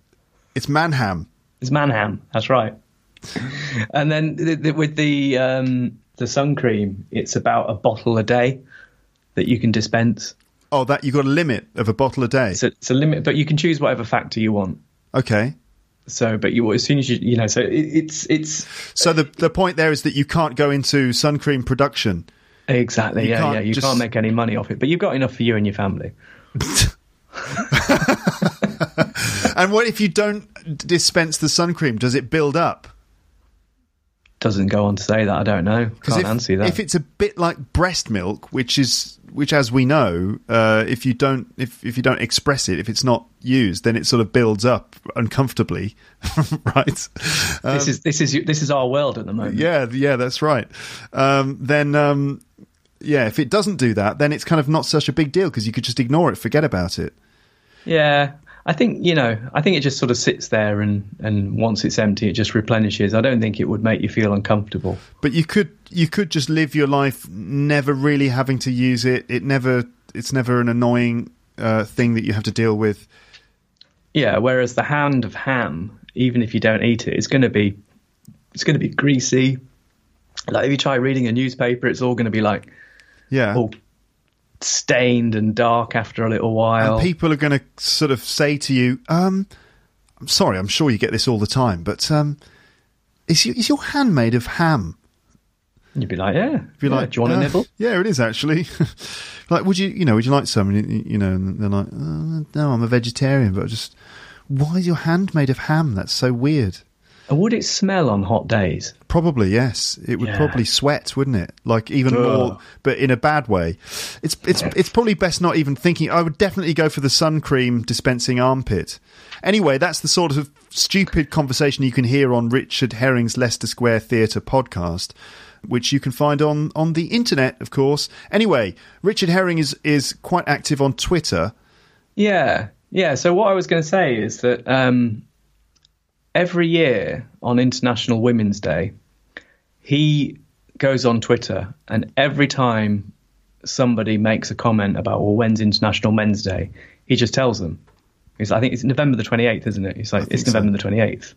It's man ham. It's man ham. That's right. and then the, the, with the um, the sun cream, it's about a bottle a day that you can dispense. Oh, that you've got a limit of a bottle a day. So it's a limit, but you can choose whatever factor you want. Okay. So, but you as soon as you you know, so it, it's it's So the the point there is that you can't go into sun cream production. exactly You yeah yeah. You just- can't make any money off it, but you've got enough for you and your family. And what if you don't dispense the sun cream? Does it build up? Doesn't go on to say that. I don't know. Can't if, answer that. if it's a bit like breast milk, which is which, as we know, uh, if you don't if if you don't express it, if it's not used, then it sort of builds up uncomfortably, right? this is this is this is our world at the moment. Yeah, yeah, that's right. Um, then, um, yeah, if it doesn't do that, then it's kind of not such a big deal because you could just ignore it, forget about it. Yeah, I think you know. I think it just sort of sits there, and and once it's empty, it just replenishes. I don't think it would make you feel uncomfortable. But you could you could just live your life never really having to use it. It never it's never an annoying uh, thing that you have to deal with. Yeah. Whereas the hand of ham, even if you don't eat it, it's going to be it's going to be greasy. Like if you try reading a newspaper, it's all going to be like Yeah. all stained and dark after a little while. And people are going to sort of say to you, um, "I'm sorry, I'm sure you get this all the time, but um, is your, is your hand made of ham?" You'd be like, yeah. If you're yeah, like, do you want "Uh, a nibble? Yeah, it is actually. like, would you, you know, would you like some? And, you- you know, and they're like, uh, "No, I'm a vegetarian, but I just Why is your hand made of ham? That's so weird. Would it smell on hot days? Probably yes. It would Yeah. probably sweat, wouldn't it? Like even Ugh. more, but in a bad way. It's it's it's probably best not even thinking. I would definitely go for the sun cream dispensing armpit. Anyway, that's the sort of stupid conversation you can hear on Richard Herring's Leicester Square Theatre podcast, which you can find on on the internet, of course. Anyway, Richard Herring is is quite active on Twitter. Yeah, yeah. So what I was going to say is that um, every year on International Women's Day, he goes on Twitter, and every time somebody makes a comment about, well, when's International Men's Day, he just tells them. He's, I think it's November the 28th, isn't it? He's like, it's think so. November the 28th.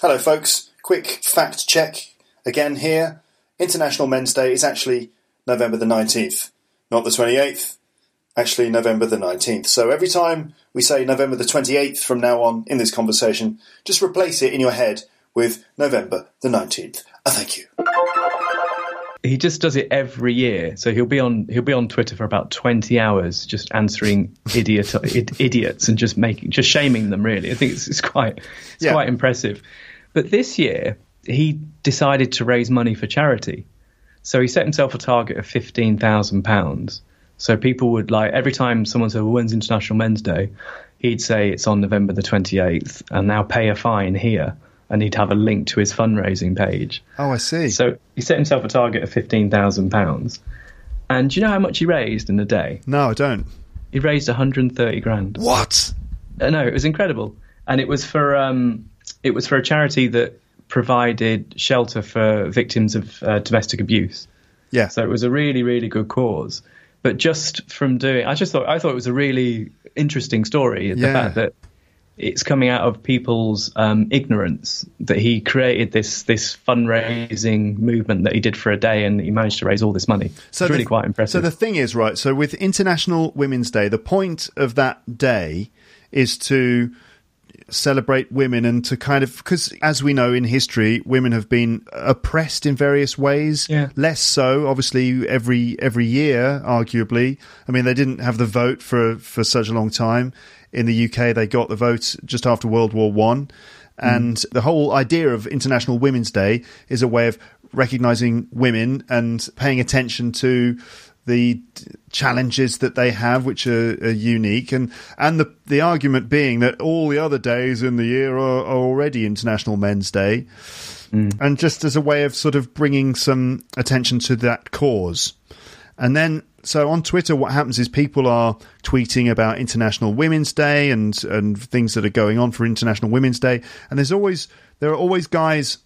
Hello, folks. Quick fact check again here. International Men's Day is actually November the 19th, not the 28th. Actually, November the 19th. So every time we say November the 28th from now on in this conversation, just replace it in your head with November the 19th. I thank you. He just does it every year. So he'll be on he'll be on Twitter for about 20 hours just answering idiot id- idiots and just making just shaming them. Really, I think it's, it's quite it's Yeah. quite impressive. But this year he decided to raise money for charity. So he set himself a target of fifteen thousand pounds. So people would like every time someone said, "Well, when's International Men's Day?" He'd say it's on November the twenty eighth, and now pay a fine here, and he'd have a link to his fundraising page. Oh, I see. So he set himself a target of fifteen thousand pounds. And do you know how much he raised in a day? no, I don't. He raised one hundred and thirty grand. What? Uh, no, it was incredible, and it was for um, it was for a charity that provided shelter for victims of uh, domestic abuse. Yeah. So it was a really, really good cause. But just from doing, I just thought I thought it was a really interesting story. The Yeah. fact that it's coming out of people's um, ignorance that he created this this fundraising movement that he did for a day, and he managed to raise all this money. So it's really the- quite impressive. So the thing is, right? So with International Women's Day, the point of that day is to celebrate women and to kind of because as we know in history women have been oppressed in various ways. Yeah. less so obviously every every year arguably. I mean they didn't have the vote for for such a long time. In the uk they got the vote just after world war 1 mm. and the whole idea of international women's day is a way of recognizing women and paying attention to the challenges that they have, which are, are unique, and and the the argument being that all the other days in the year are, are already International Men's Day, mm. and just as a way of sort of bringing some attention to that cause, and then so on Twitter, what happens is people are tweeting about International Women's Day and and things that are going on for International Women's Day, and there's always there are always guys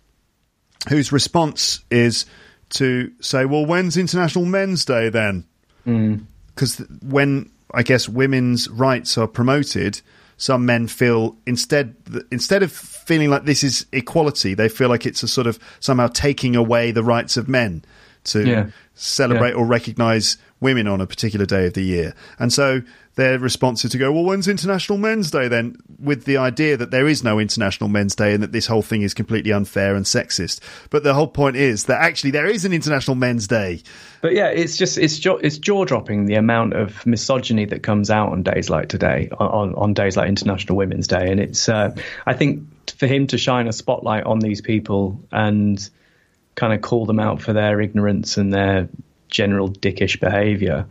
whose response is to say, "Well, when's International Men's Day then?" Hmm. Because when I guess women's rights are promoted, some men feel instead instead of feeling like this is equality, they feel like it's a sort of somehow taking away the rights of men to Yeah. celebrate Yeah. or recognise women on a particular day of the year, and so. Their response is to go, well, when's International Men's Day then? With the idea that there is no International Men's Day and that this whole thing is completely unfair and sexist. But the whole point is that actually there is an International Men's Day. But yeah, it's just it's jaw, it's jaw dropping the amount of misogyny that comes out on days like today, on, on, days like International Women's Day, and it's uh, I think for him to shine a spotlight on these people and kind of call them out for their ignorance and their general dickish behaviour,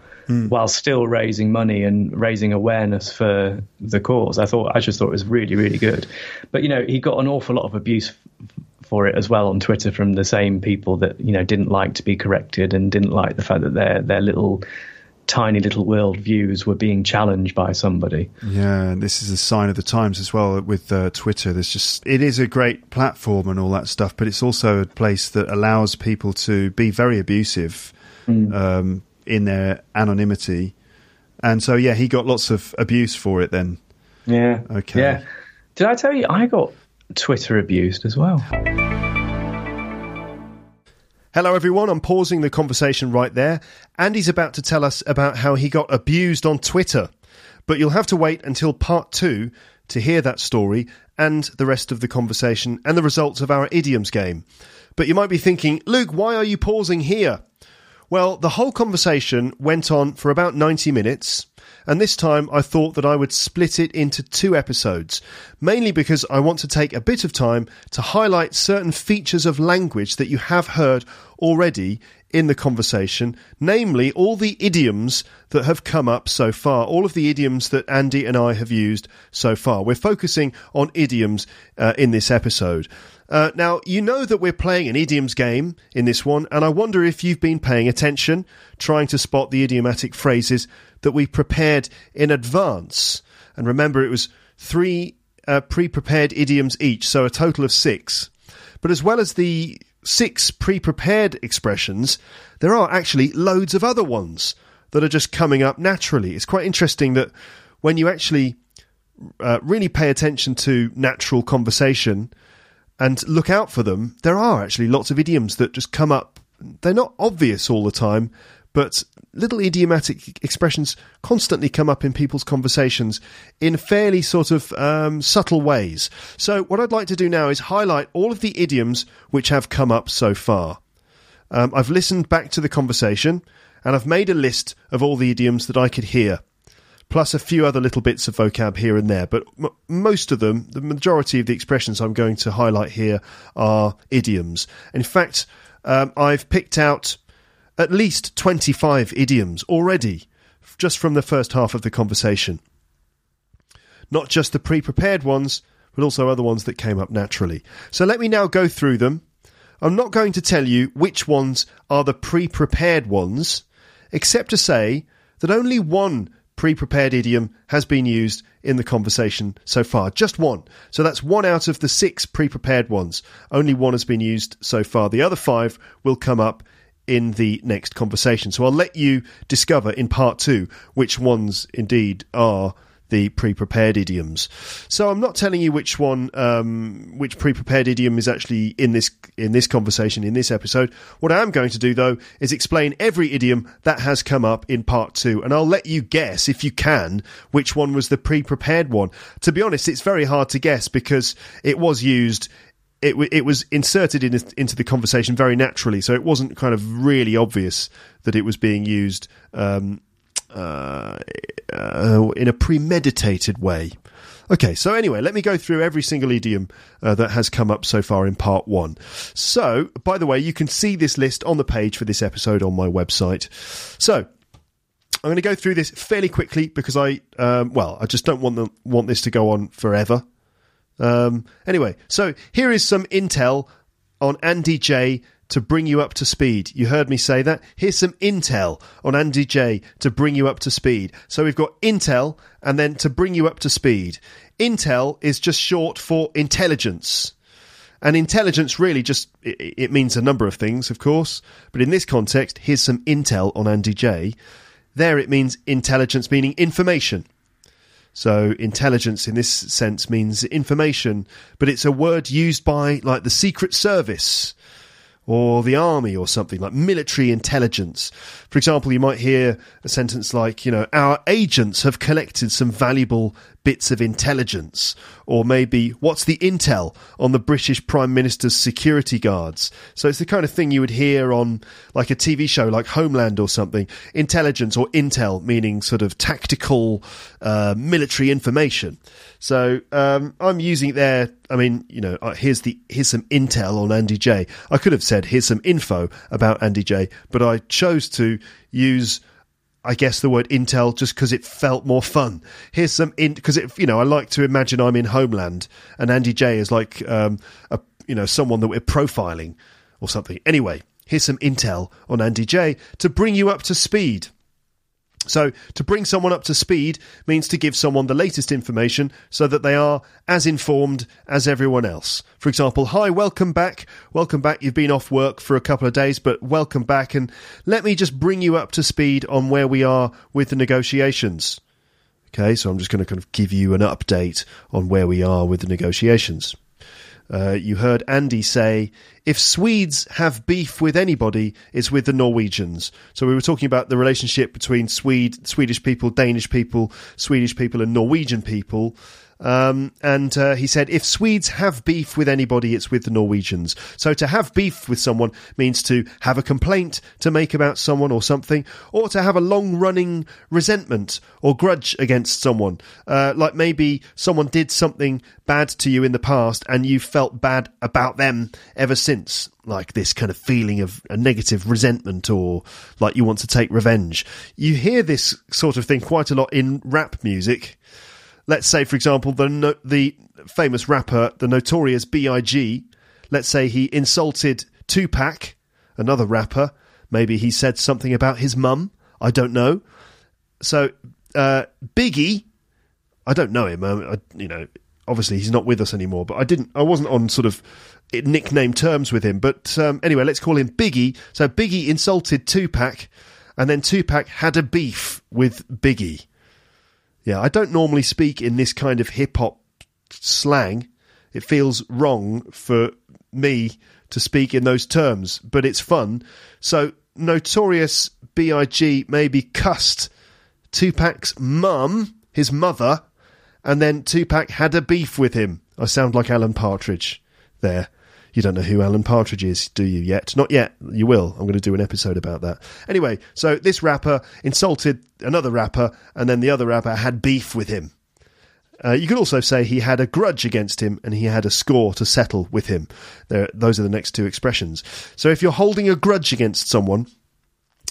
while still raising money and raising awareness for the cause. I thought I just thought it was really really good. But you know, he got an awful lot of abuse for it as well on Twitter from the same people that you know didn't like to be corrected and didn't like the fact that their their little tiny little world views were being challenged by somebody. Yeah, and this is a sign of the times as well with uh, Twitter. There's just it is a great platform and all that stuff, but it's also a place that allows people to be very abusive um, in their anonymity. And so, yeah, he got lots of abuse for it. Then, Yeah. Okay. Yeah. Did I tell you I got Twitter abused as well? Hello, everyone. I'm pausing the conversation right there. Andy's about to tell us about how he got abused on Twitter. But you'll have to wait until part two to hear that story and the rest of the conversation and the results of our idioms game. But you might be thinking, Luke, why are you pausing here? Well, the whole conversation went on for about 90 minutes, and this time I thought that I would split it into two episodes, mainly because I want to take a bit of time to highlight certain features of language that you have heard already in the conversation, namely all the idioms that have come up so far, all of the idioms that Andy and I have used so far. We're focusing on idioms uh, in this episode. Uh, now, you know that we're playing an idioms game in this one, and I wonder if you've been paying attention, trying to spot the idiomatic phrases that we prepared in advance. And remember, it was three uh, pre prepared idioms each, so a total of six. But as well as the six pre prepared expressions, there are actually loads of other ones that are just coming up naturally. It's quite interesting that when you actually uh, really pay attention to natural conversation, and look out for them, there are actually lots of idioms that just come up. They're not obvious all the time, but little idiomatic expressions constantly come up in people's conversations in fairly sort of um, subtle ways. So, what I'd like to do now is highlight all of the idioms which have come up so far. Um, I've listened back to the conversation and I've made a list of all the idioms that I could hear plus a few other little bits of vocab here and there. But m- most of them, the majority of the expressions I'm going to highlight here are idioms. In fact, um, I've picked out at least 25 idioms already just from the first half of the conversation. Not just the pre prepared ones, but also other ones that came up naturally. So let me now go through them. I'm not going to tell you which ones are the pre prepared ones, except to say that only one pre prepared idiom has been used in the conversation so far. Just one. So that's one out of the six pre prepared ones. Only one has been used so far. The other five will come up in the next conversation. So I'll let you discover in part two which ones indeed are the pre-prepared idioms. So I'm not telling you which one, um, which pre-prepared idiom is actually in this in this conversation in this episode. What I am going to do though is explain every idiom that has come up in part two, and I'll let you guess if you can which one was the pre-prepared one. To be honest, it's very hard to guess because it was used it, it was inserted in, into the conversation very naturally, so it wasn't kind of really obvious that it was being used um, uh, uh, in a premeditated way. Okay, so anyway, let me go through every single idiom uh, that has come up so far in part one. So, by the way, you can see this list on the page for this episode on my website. So, I'm going to go through this fairly quickly because I, um, well, I just don't want them, want this to go on forever. Um, anyway, so here is some intel on Andy J to bring you up to speed. You heard me say that. Here's some intel on Andy J to bring you up to speed. So we've got intel and then to bring you up to speed. Intel is just short for intelligence. And intelligence really just it, it means a number of things, of course, but in this context, here's some intel on Andy J. There it means intelligence meaning information. So intelligence in this sense means information, but it's a word used by like the Secret Service or the army or something like military intelligence. For example, you might hear a sentence like, you know, our agents have collected some valuable bits of intelligence, or maybe what's the intel on the British Prime Minister's security guards? So it's the kind of thing you would hear on like a TV show like Homeland or something. Intelligence or intel meaning sort of tactical uh, military information. So um, I'm using it there. I mean, you know, uh, here's the here's some intel on Andy J. I could have said here's some info about Andy J, but I chose to use I guess the word intel just because it felt more fun. Here's some in because it you know I like to imagine I'm in Homeland and Andy J is like um, a you know someone that we're profiling or something. Anyway, here's some intel on Andy J to bring you up to speed. So, to bring someone up to speed means to give someone the latest information so that they are as informed as everyone else. For example, hi, welcome back. Welcome back. You've been off work for a couple of days, but welcome back. And let me just bring you up to speed on where we are with the negotiations. Okay, so I'm just going to kind of give you an update on where we are with the negotiations. Uh, you heard Andy say, if Swedes have beef with anybody, it's with the Norwegians. So we were talking about the relationship between Swede, Swedish people, Danish people, Swedish people, and Norwegian people. Um, and uh, he said, if Swedes have beef with anybody, it's with the Norwegians. So to have beef with someone means to have a complaint to make about someone or something, or to have a long running resentment or grudge against someone. Uh, like maybe someone did something bad to you in the past and you felt bad about them ever since. Like this kind of feeling of a negative resentment or like you want to take revenge. You hear this sort of thing quite a lot in rap music let's say, for example, the no- the famous rapper, the notorious B.I.G. Let's say he insulted Tupac, another rapper. Maybe he said something about his mum. I don't know. So uh, Biggie, I don't know him. Um, I, you know, obviously he's not with us anymore. But I didn't. I wasn't on sort of nickname terms with him. But um, anyway, let's call him Biggie. So Biggie insulted Tupac, and then Tupac had a beef with Biggie. Yeah, I don't normally speak in this kind of hip hop slang. It feels wrong for me to speak in those terms, but it's fun. So, Notorious B.I.G. maybe cussed Tupac's mum, his mother, and then Tupac had a beef with him. I sound like Alan Partridge there. You don't know who Alan Partridge is, do you yet? Not yet. You will. I'm going to do an episode about that. Anyway, so this rapper insulted another rapper, and then the other rapper had beef with him. Uh, you could also say he had a grudge against him and he had a score to settle with him. There, those are the next two expressions. So if you're holding a grudge against someone,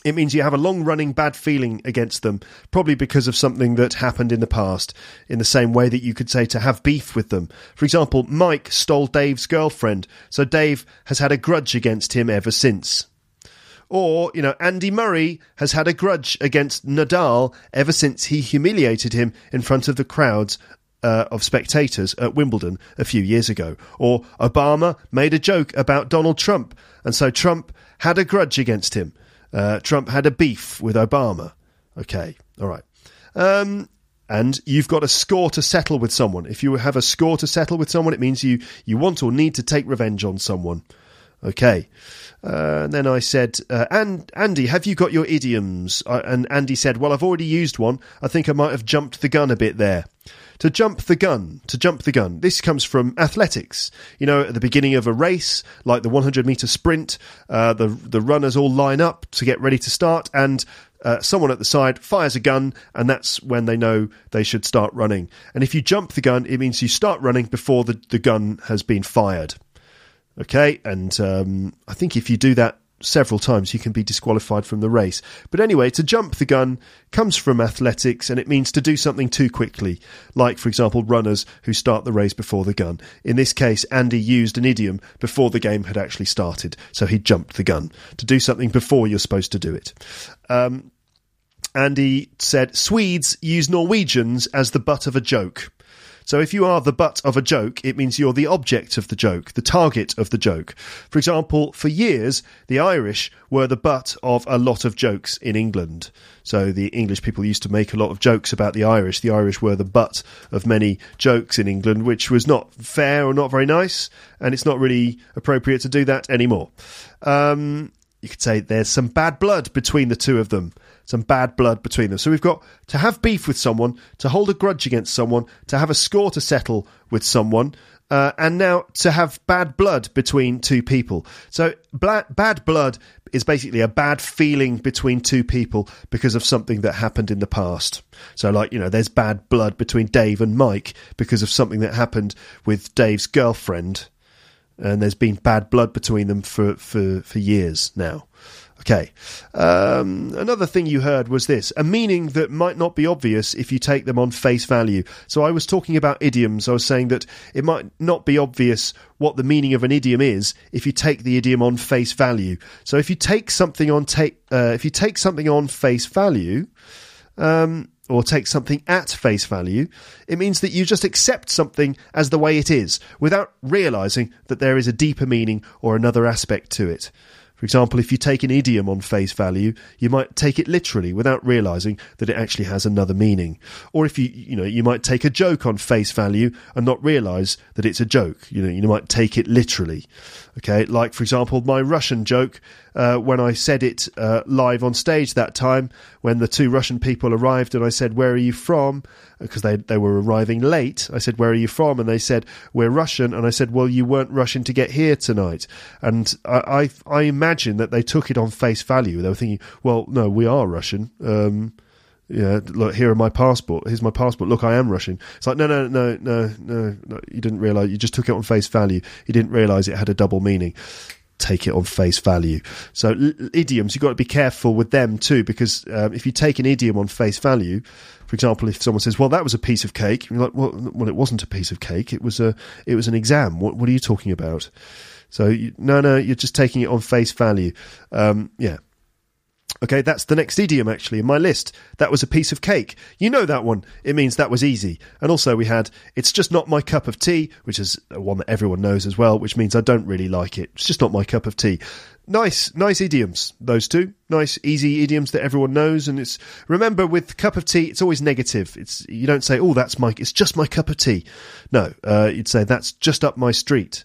it means you have a long running bad feeling against them, probably because of something that happened in the past, in the same way that you could say to have beef with them. For example, Mike stole Dave's girlfriend, so Dave has had a grudge against him ever since. Or, you know, Andy Murray has had a grudge against Nadal ever since he humiliated him in front of the crowds uh, of spectators at Wimbledon a few years ago. Or Obama made a joke about Donald Trump, and so Trump had a grudge against him. Uh, Trump had a beef with Obama. Okay, all right. Um, and you've got a score to settle with someone. If you have a score to settle with someone, it means you, you want or need to take revenge on someone. Okay. Uh, and then I said, uh, and Andy, have you got your idioms? Uh, and Andy said, well, I've already used one. I think I might have jumped the gun a bit there. To jump the gun, to jump the gun. This comes from athletics. You know, at the beginning of a race, like the 100 meter sprint, uh, the the runners all line up to get ready to start, and uh, someone at the side fires a gun, and that's when they know they should start running. And if you jump the gun, it means you start running before the, the gun has been fired. Okay, and um, I think if you do that several times, you can be disqualified from the race. But anyway, to jump the gun comes from athletics and it means to do something too quickly, like, for example, runners who start the race before the gun. In this case, Andy used an idiom before the game had actually started, so he jumped the gun to do something before you're supposed to do it. Um, Andy said Swedes use Norwegians as the butt of a joke. So if you are the butt of a joke, it means you're the object of the joke, the target of the joke. For example, for years, the Irish were the butt of a lot of jokes in England. So the English people used to make a lot of jokes about the Irish. The Irish were the butt of many jokes in England, which was not fair or not very nice, and it's not really appropriate to do that anymore. Um, you could say there's some bad blood between the two of them some bad blood between them. So we've got to have beef with someone, to hold a grudge against someone, to have a score to settle with someone, uh, and now to have bad blood between two people. So bla- bad blood is basically a bad feeling between two people because of something that happened in the past. So, like, you know, there's bad blood between Dave and Mike because of something that happened with Dave's girlfriend. And there's been bad blood between them for, for, for years now. Okay. Um, another thing you heard was this a meaning that might not be obvious if you take them on face value. So I was talking about idioms. I was saying that it might not be obvious what the meaning of an idiom is if you take the idiom on face value. So if you take something on take uh, if you take something on face value, um, or take something at face value, it means that you just accept something as the way it is without realizing that there is a deeper meaning or another aspect to it. For example, if you take an idiom on face value, you might take it literally without realizing that it actually has another meaning. Or if you, you know, you might take a joke on face value and not realize that it's a joke. You know, you might take it literally. Okay. Like, for example, my Russian joke, uh, when I said it uh, live on stage that time when the two Russian people arrived and I said, Where are you from? Because they, they were arriving late. I said, Where are you from? And they said, We're Russian. And I said, Well, you weren't Russian to get here tonight. And I, I, I imagine that they took it on face value. They were thinking, Well, no, we are Russian. Um, yeah, look, here are my passport. Here's my passport. Look, I am Russian. It's like, no, no, no, no, no, no. You didn't realize. You just took it on face value. You didn't realize it had a double meaning. Take it on face value. So l- idioms, you've got to be careful with them too, because um, if you take an idiom on face value, for example, if someone says, "Well, that was a piece of cake," you're like, "Well, well, it wasn't a piece of cake. It was a, it was an exam. What, what are you talking about?" So you, no, no, you're just taking it on face value. Um, yeah, Okay, that's the next idiom actually in my list. That was a piece of cake. You know that one. It means that was easy. And also we had it's just not my cup of tea, which is one that everyone knows as well, which means I don't really like it. It's just not my cup of tea. Nice, nice idioms, those two. Nice, easy idioms that everyone knows. And it's, remember with cup of tea, it's always negative. It's, you don't say, oh, that's my, it's just my cup of tea. No, uh, you'd say, that's just up my street.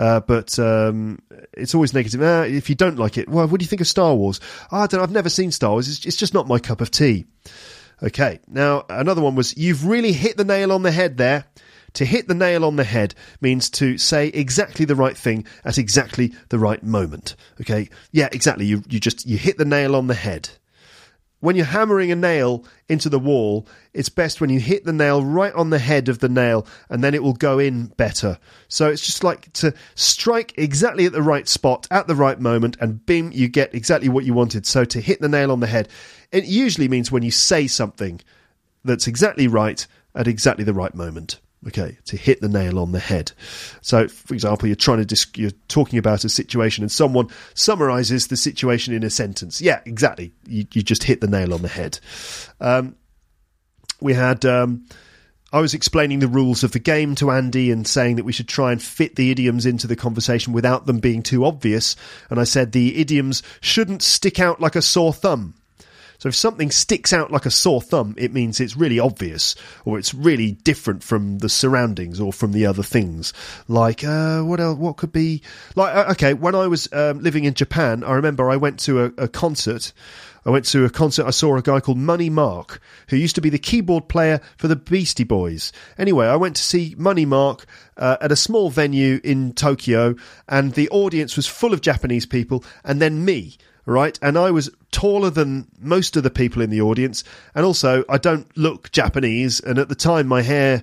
Uh, but um, it's always negative. Ah, if you don't like it, well, what do you think of Star Wars? Oh, I don't know. I've never seen Star Wars. It's, it's just not my cup of tea. Okay. Now, another one was you've really hit the nail on the head there. To hit the nail on the head means to say exactly the right thing at exactly the right moment. Okay. Yeah, exactly. You, you just, you hit the nail on the head when you're hammering a nail into the wall, it's best when you hit the nail right on the head of the nail and then it will go in better. So it's just like to strike exactly at the right spot at the right moment and bim, you get exactly what you wanted. So to hit the nail on the head, it usually means when you say something that's exactly right at exactly the right moment. Okay, to hit the nail on the head. So, for example, you're trying to dis- you're talking about a situation, and someone summarizes the situation in a sentence. Yeah, exactly. You, you just hit the nail on the head. Um, we had. Um, I was explaining the rules of the game to Andy and saying that we should try and fit the idioms into the conversation without them being too obvious. And I said the idioms shouldn't stick out like a sore thumb. So if something sticks out like a sore thumb, it means it's really obvious or it's really different from the surroundings or from the other things. Like uh, what else? What could be like? Uh, okay, when I was um, living in Japan, I remember I went to a, a concert. I went to a concert. I saw a guy called Money Mark, who used to be the keyboard player for the Beastie Boys. Anyway, I went to see Money Mark uh, at a small venue in Tokyo, and the audience was full of Japanese people, and then me right? And I was taller than most of the people in the audience, and also I don't look Japanese. And at the time, my hair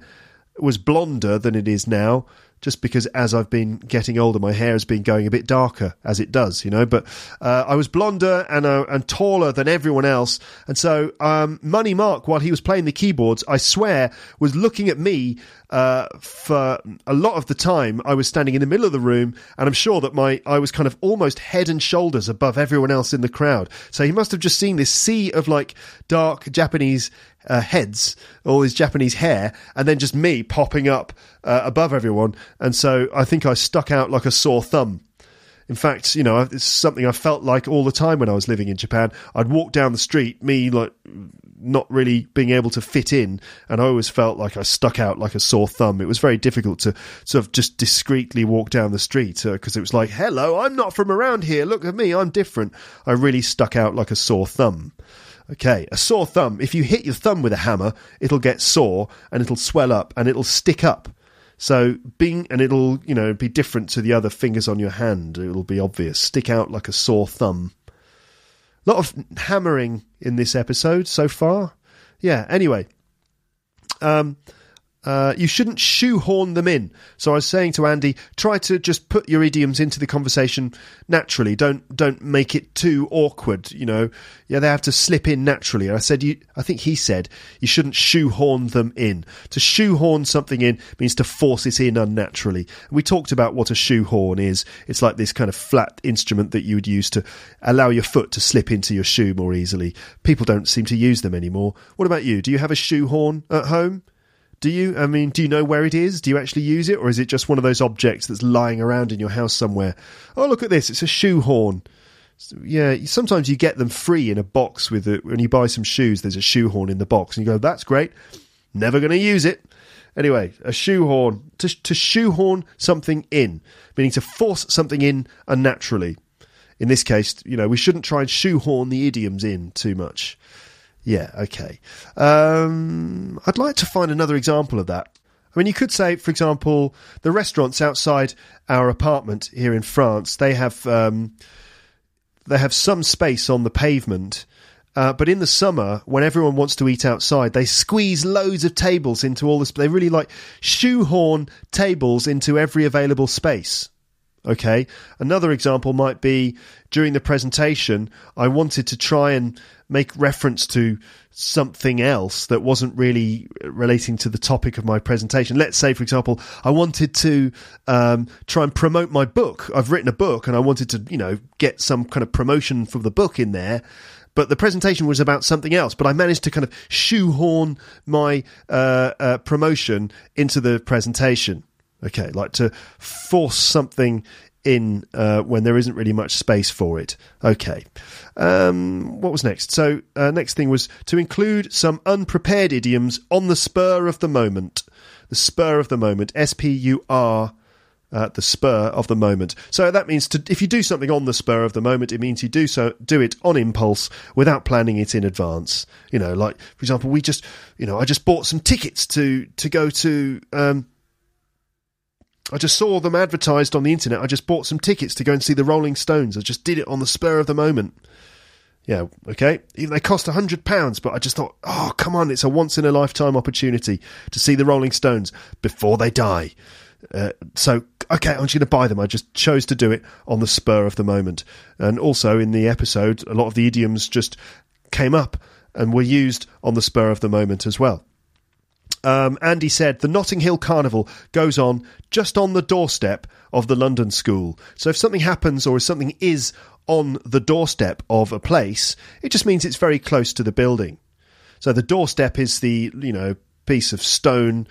was blonder than it is now, just because as I've been getting older, my hair has been going a bit darker, as it does, you know. But uh, I was blonder and uh, and taller than everyone else, and so um, Money Mark, while he was playing the keyboards, I swear was looking at me uh, for a lot of the time. I was standing in the middle of the room, and I'm sure that my I was kind of almost head and shoulders above everyone else in the crowd. So he must have just seen this sea of like dark Japanese uh, heads, all his Japanese hair, and then just me popping up uh, above everyone. And so I think I stuck out like a sore thumb. In fact, you know, it's something I felt like all the time when I was living in Japan. I'd walk down the street, me like not really being able to fit in, and I always felt like I stuck out like a sore thumb. It was very difficult to sort of just discreetly walk down the street because uh, it was like, "Hello, I'm not from around here. Look at me, I'm different." I really stuck out like a sore thumb. Okay, a sore thumb. If you hit your thumb with a hammer, it'll get sore and it'll swell up and it'll stick up. So being and it'll, you know, be different to the other fingers on your hand. It'll be obvious. Stick out like a sore thumb. A lot of hammering in this episode so far. Yeah, anyway. Um uh, you shouldn't shoehorn them in. So I was saying to Andy, try to just put your idioms into the conversation naturally. Don't don't make it too awkward. You know, yeah, they have to slip in naturally. I said, you, I think he said you shouldn't shoehorn them in. To shoehorn something in means to force it in unnaturally. we talked about what a shoehorn is. It's like this kind of flat instrument that you would use to allow your foot to slip into your shoe more easily. People don't seem to use them anymore. What about you? Do you have a shoehorn at home? Do you? I mean, do you know where it is? Do you actually use it? Or is it just one of those objects that's lying around in your house somewhere? Oh, look at this. It's a shoehorn. Yeah, sometimes you get them free in a box with it. When you buy some shoes, there's a shoehorn in the box. And you go, that's great. Never going to use it. Anyway, a shoehorn. To, to shoehorn something in, meaning to force something in unnaturally. in this case, you know, we shouldn't try and shoehorn the idioms in too much. Yeah, okay. Um, I'd like to find another example of that. I mean, you could say, for example, the restaurants outside our apartment here in France, they have um, they have some space on the pavement. Uh, but in the summer, when everyone wants to eat outside, they squeeze loads of tables into all this. They really like shoehorn tables into every available space. Okay. Another example might be during the presentation, I wanted to try and make reference to something else that wasn't really relating to the topic of my presentation. Let's say, for example, I wanted to um, try and promote my book. I've written a book and I wanted to, you know, get some kind of promotion for the book in there. But the presentation was about something else. But I managed to kind of shoehorn my uh, uh, promotion into the presentation. Okay, like to force something in uh, when there isn't really much space for it. Okay. Um, what was next? So, uh, next thing was to include some unprepared idioms on the spur of the moment. The spur of the moment. S P U R. Uh, the spur of the moment. So that means to, if you do something on the spur of the moment, it means you do so do it on impulse without planning it in advance. You know, like for example, we just you know I just bought some tickets to to go to um, I just saw them advertised on the internet. I just bought some tickets to go and see the Rolling Stones. I just did it on the spur of the moment. Yeah, okay. They cost a hundred pounds, but I just thought, oh, come on, it's a once in a lifetime opportunity to see the Rolling Stones before they die. Uh, so, okay, I'm just going to buy them. I just chose to do it on the spur of the moment. And also in the episode, a lot of the idioms just came up and were used on the spur of the moment as well. Um, Andy said the Notting Hill Carnival goes on just on the doorstep of the London School. So if something happens or if something is on the doorstep of a place, it just means it's very close to the building. So the doorstep is the you know piece of stone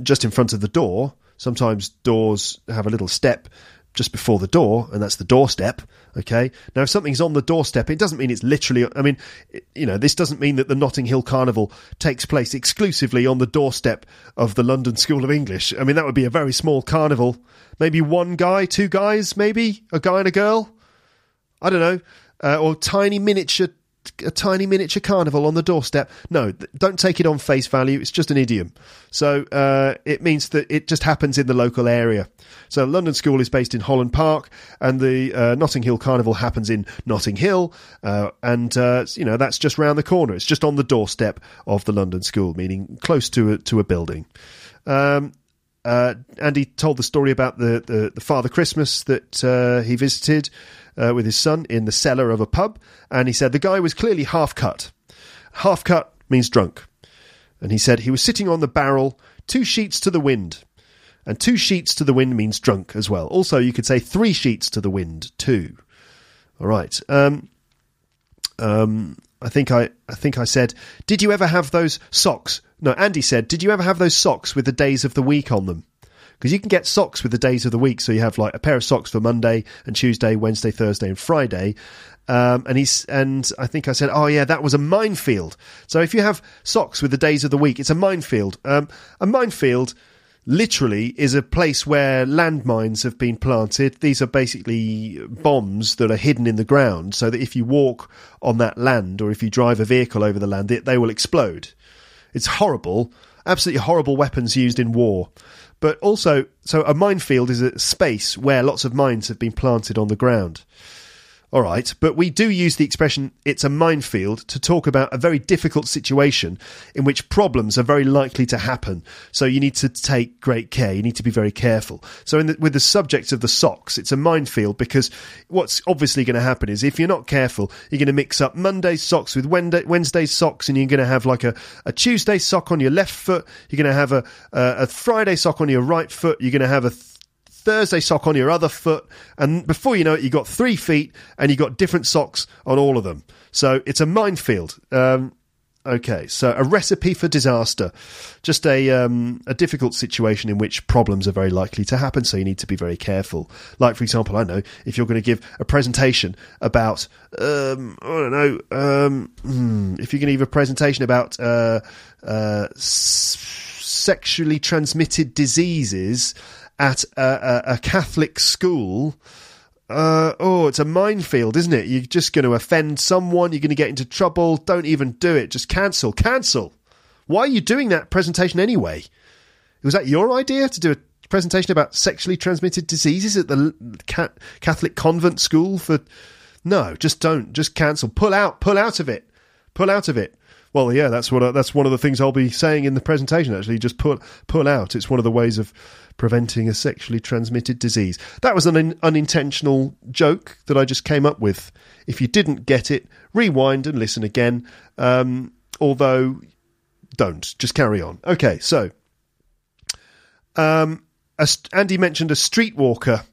just in front of the door. Sometimes doors have a little step just before the door, and that's the doorstep. Okay. Now, if something's on the doorstep, it doesn't mean it's literally. I mean, you know, this doesn't mean that the Notting Hill Carnival takes place exclusively on the doorstep of the London School of English. I mean, that would be a very small carnival. Maybe one guy, two guys, maybe a guy and a girl. I don't know, uh, or tiny miniature a tiny miniature carnival on the doorstep. No, don't take it on face value. It's just an idiom. So uh, it means that it just happens in the local area. So London School is based in Holland Park, and the uh, Notting Hill Carnival happens in Notting Hill, uh, and uh, you know that's just round the corner. It's just on the doorstep of the London School, meaning close to a, to a building. Um, uh, Andy told the story about the, the, the Father Christmas that uh, he visited uh, with his son in the cellar of a pub, and he said the guy was clearly half cut. Half cut means drunk. And he said he was sitting on the barrel, two sheets to the wind. And two sheets to the wind means drunk as well. Also, you could say three sheets to the wind too. All right. Um, um, I think I, I think I said, did you ever have those socks? No, Andy said, did you ever have those socks with the days of the week on them? because you can get socks with the days of the week. So you have like a pair of socks for Monday and Tuesday, Wednesday, Thursday, and Friday. Um, and he's and I think I said, oh yeah, that was a minefield. So if you have socks with the days of the week, it's a minefield. Um, a minefield literally is a place where landmines have been planted. These are basically bombs that are hidden in the ground, so that if you walk on that land or if you drive a vehicle over the land, it, they will explode. It's horrible, absolutely horrible weapons used in war. But also, so a minefield is a space where lots of mines have been planted on the ground. All right, but we do use the expression it's a minefield to talk about a very difficult situation in which problems are very likely to happen. So you need to take great care. You need to be very careful. So the, with the subject of the socks, it's a minefield because what's obviously going to happen is if you're not careful, you're going to mix up Monday's socks with Wednesday's socks and you're going to have like a, a Tuesday sock on your left foot. You're going to have a, a, a Friday sock on your right foot. You're going to have a Thursday sock on your other foot, and before you know it, you've got three feet and you've got different socks on all of them. So it's a minefield. Um, okay, so a recipe for disaster, just a um, a difficult situation in which problems are very likely to happen. So you need to be very careful. Like for example, I know if you're going to give a presentation about um, I don't know um, hmm, if you're going to give a presentation about uh, uh, s- sexually transmitted diseases at a, a, a Catholic school, uh, oh, it's a minefield, isn't it? You're just going to offend someone. You're going to get into trouble. Don't even do it. Just cancel. Cancel. Why are you doing that presentation anyway? Was that your idea to do a presentation about sexually transmitted diseases at the Catholic convent school for? No, just don't. Just cancel. Pull out. Pull out of it. Pull out of it. Well, yeah, that's what I, that's one of the things I'll be saying in the presentation. Actually, just pull pull out. It's one of the ways of preventing a sexually transmitted disease. That was an un- unintentional joke that I just came up with. If you didn't get it, rewind and listen again. Um, although, don't. Just carry on. Okay, so. Um, Andy mentioned a streetwalker.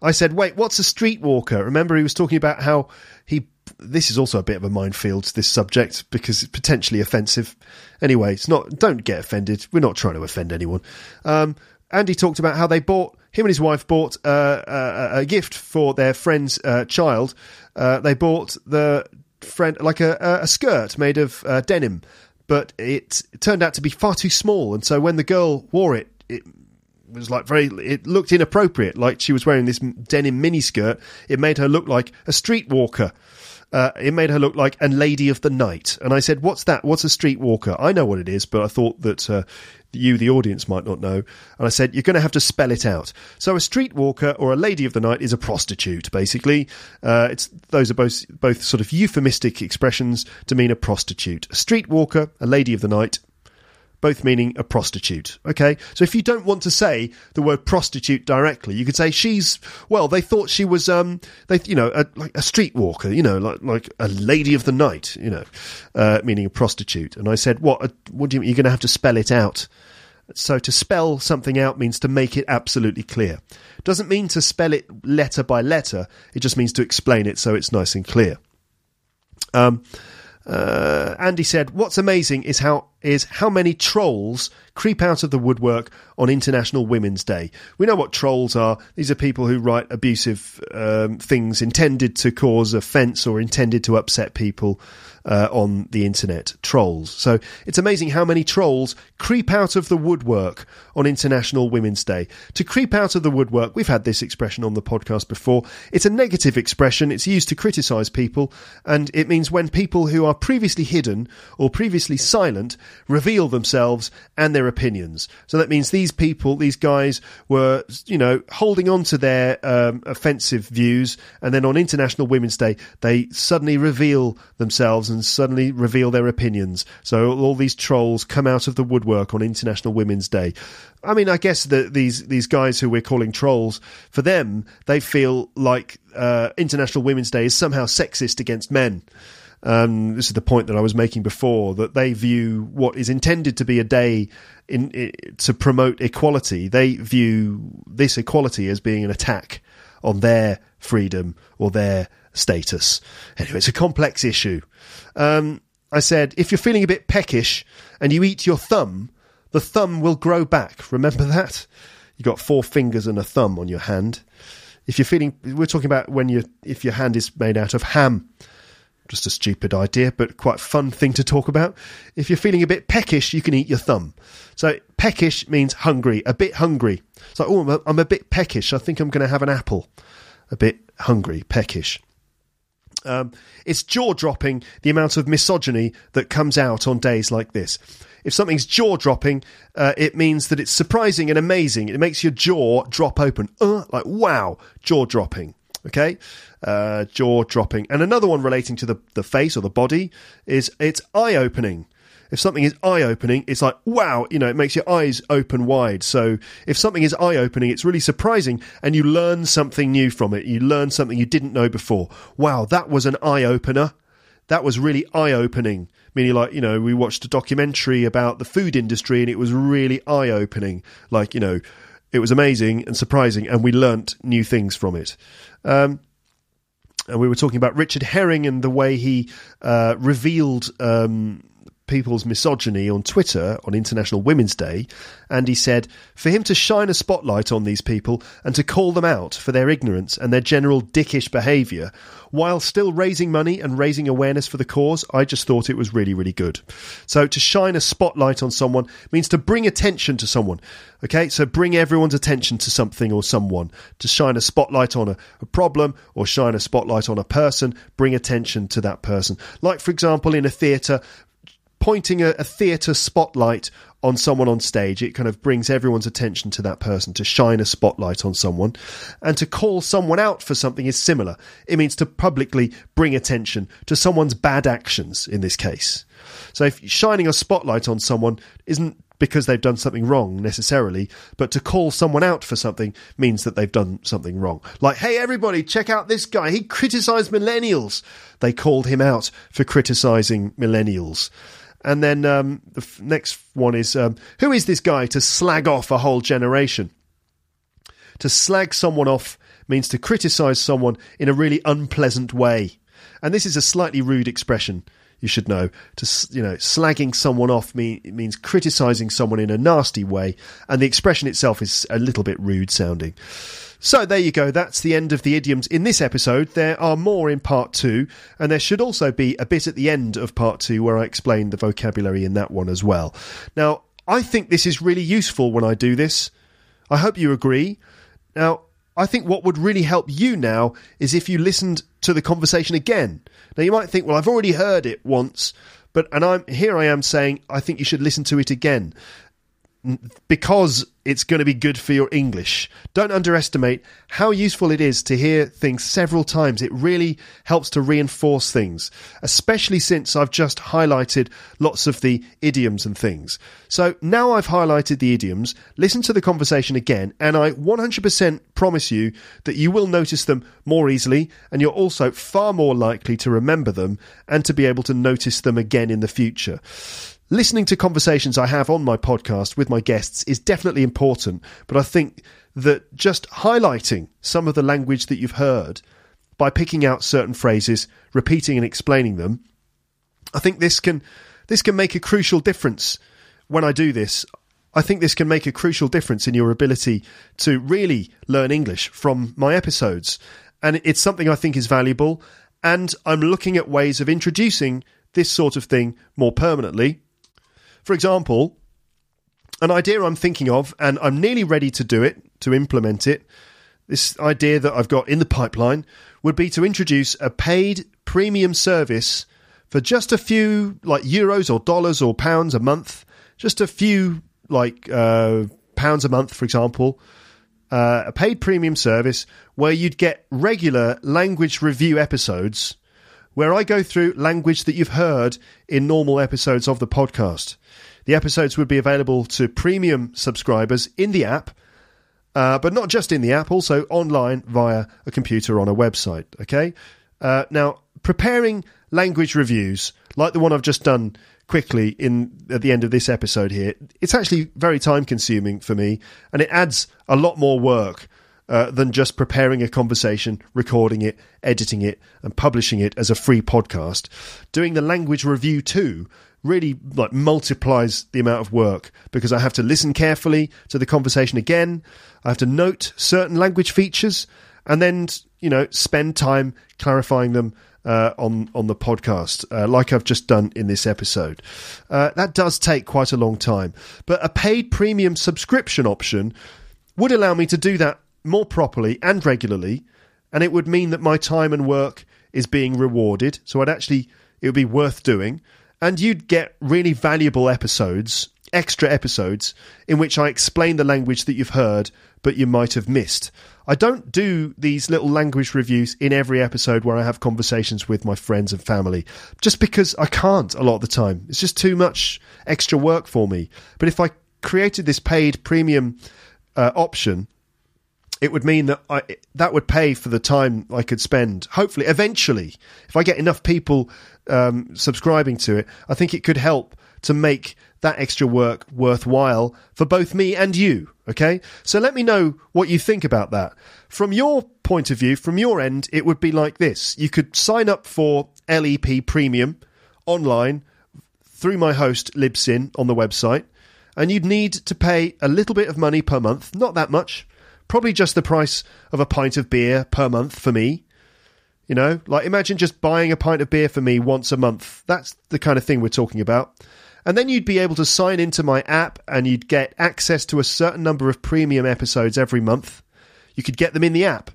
I said, wait, what's a streetwalker? Remember, he was talking about how he. This is also a bit of a minefield, this subject, because it's potentially offensive. Anyway, it's not. Don't get offended. We're not trying to offend anyone. Um, Andy talked about how they bought him and his wife bought uh, a, a, gift for their friend's uh, child. Uh, they bought the friend like a, a skirt made of uh, denim, but it turned out to be far too small. And so when the girl wore it, it was like very. It looked inappropriate, like she was wearing this denim miniskirt. It made her look like a streetwalker. Uh, it made her look like a lady of the night. And I said, What's that? What's a streetwalker? I know what it is, but I thought that uh, you, the audience, might not know. And I said, You're going to have to spell it out. So a streetwalker or a lady of the night is a prostitute, basically. Uh, it's Those are both, both sort of euphemistic expressions to mean a prostitute. A streetwalker, a lady of the night, both meaning a prostitute. Okay, so if you don't want to say the word prostitute directly, you could say she's well. They thought she was um they you know a, like a streetwalker, you know, like like a lady of the night, you know, uh, meaning a prostitute. And I said, what? What do you mean? You're going to have to spell it out. So to spell something out means to make it absolutely clear. Doesn't mean to spell it letter by letter. It just means to explain it so it's nice and clear. Um, uh, Andy said, "What's amazing is how is how many trolls creep out of the woodwork on International Women's Day. We know what trolls are. These are people who write abusive um, things intended to cause offence or intended to upset people uh, on the internet. Trolls. So it's amazing how many trolls creep out of the woodwork on International Women's Day. To creep out of the woodwork, we've had this expression on the podcast before. It's a negative expression. It's used to criticise people, and it means when people who are previously hidden or previously silent reveal themselves and their opinions. So that means these people, these guys, were, you know, holding on to their um, offensive views, and then on International Women's Day, they suddenly reveal themselves and suddenly reveal their opinions. So all these trolls come out of the woodwork on International Women's Day. I mean, I guess that these these guys who we're calling trolls, for them, they feel like uh, International Women's Day is somehow sexist against men. Um, this is the point that I was making before that they view what is intended to be a day in, in, to promote equality. They view this equality as being an attack on their freedom or their status. Anyway, it's a complex issue. Um, I said, if you're feeling a bit peckish and you eat your thumb, the thumb will grow back. Remember that? You've got four fingers and a thumb on your hand. If you're feeling, we're talking about when you, if your hand is made out of ham just a stupid idea, but quite fun thing to talk about. If you're feeling a bit peckish, you can eat your thumb. So peckish means hungry, a bit hungry. It's like, oh, I'm a, I'm a bit peckish. I think I'm going to have an apple. A bit hungry, peckish. Um, it's jaw dropping the amount of misogyny that comes out on days like this. If something's jaw dropping, uh, it means that it's surprising and amazing. It makes your jaw drop open. Uh, like, wow, jaw dropping. Okay, uh, jaw dropping. And another one relating to the, the face or the body is it's eye opening. If something is eye opening, it's like, wow, you know, it makes your eyes open wide. So if something is eye opening, it's really surprising and you learn something new from it. You learn something you didn't know before. Wow, that was an eye opener. That was really eye opening. Meaning, like, you know, we watched a documentary about the food industry and it was really eye opening. Like, you know, it was amazing and surprising, and we learnt new things from it. Um, and we were talking about Richard Herring and the way he uh, revealed um, people's misogyny on Twitter on International Women's Day, and he said for him to shine a spotlight on these people and to call them out for their ignorance and their general dickish behaviour, while still raising money and raising awareness for the cause, I just thought it was really, really good. So to shine a spotlight on someone means to bring attention to someone. Okay, so bring everyone's attention to something or someone. To shine a spotlight on a, a problem or shine a spotlight on a person, bring attention to that person. Like, for example, in a theatre, pointing a, a theatre spotlight on someone on stage, it kind of brings everyone's attention to that person, to shine a spotlight on someone. And to call someone out for something is similar. It means to publicly bring attention to someone's bad actions in this case. So if shining a spotlight on someone isn't because they've done something wrong necessarily, but to call someone out for something means that they've done something wrong. Like, hey, everybody, check out this guy. He criticized millennials. They called him out for criticizing millennials. And then um, the f- next one is um, who is this guy to slag off a whole generation? To slag someone off means to criticize someone in a really unpleasant way. And this is a slightly rude expression, you should know. To you know, slagging someone off mean, means criticizing someone in a nasty way, and the expression itself is a little bit rude sounding. So there you go. That's the end of the idioms in this episode. There are more in part two, and there should also be a bit at the end of part two where I explain the vocabulary in that one as well. Now, I think this is really useful when I do this. I hope you agree. Now, I think what would really help you now is if you listened to the conversation again. Now, you might think, well, I've already heard it once, but and I'm here. I am saying I think you should listen to it again because it's going to be good for your English. Don't underestimate how useful it is to hear things several times. It really helps to reinforce things, especially since I've just highlighted lots of the idioms and things. So now I've highlighted the idioms, listen to the conversation again, and I 100% promise you that you will notice them more easily, and you're also far more likely to remember them and to be able to notice them again in the future. Listening to conversations I have on my podcast with my guests is definitely important, but I think that just highlighting some of the language that you've heard by picking out certain phrases, repeating and explaining them, I think this can this can make a crucial difference when I do this. I think this can make a crucial difference in your ability to really learn English from my episodes. And it's something I think is valuable. And I'm looking at ways of introducing this sort of thing more permanently for example, an idea I'm thinking of, and I'm nearly ready to do it, to implement it. This idea that I've got in the pipeline would be to introduce a paid premium service for just a few, like euros or dollars or pounds a month, just a few, like uh, pounds a month, for example, uh, a paid premium service where you'd get regular language review episodes where I go through language that you've heard in normal episodes of the podcast. The episodes would be available to premium subscribers in the app, uh, but not just in the app, also online via a computer on a website. Okay. Uh, now, preparing language reviews like the one I've just done quickly in at the end of this episode here, it's actually very time consuming for me, and it adds a lot more work uh, than just preparing a conversation, recording it, editing it, and publishing it as a free podcast. Doing the language review too really like multiplies the amount of work because I have to listen carefully to the conversation again. I have to note certain language features and then you know spend time clarifying them uh, on on the podcast, uh, like I've just done in this episode. Uh, that does take quite a long time, but a paid premium subscription option would allow me to do that more properly and regularly, and it would mean that my time and work is being rewarded. So I'd actually, it would be worth doing. And you'd get really valuable episodes, extra episodes, in which I explain the language that you've heard but you might have missed. I don't do these little language reviews in every episode where I have conversations with my friends and family, just because I can't a lot of the time. It's just too much extra work for me. But if I created this paid premium uh, option, it would mean that I, that would pay for the time I could spend. Hopefully, eventually, if I get enough people um, subscribing to it, I think it could help to make that extra work worthwhile for both me and you. Okay, so let me know what you think about that. From your point of view, from your end, it would be like this: you could sign up for LEP Premium online through my host Libsyn on the website, and you'd need to pay a little bit of money per month, not that much, probably just the price of a pint of beer per month for me. You know, like imagine just buying a pint of beer for me once a month. That's the kind of thing we're talking about. And then you'd be able to sign into my app and you'd get access to a certain number of premium episodes every month. You could get them in the app.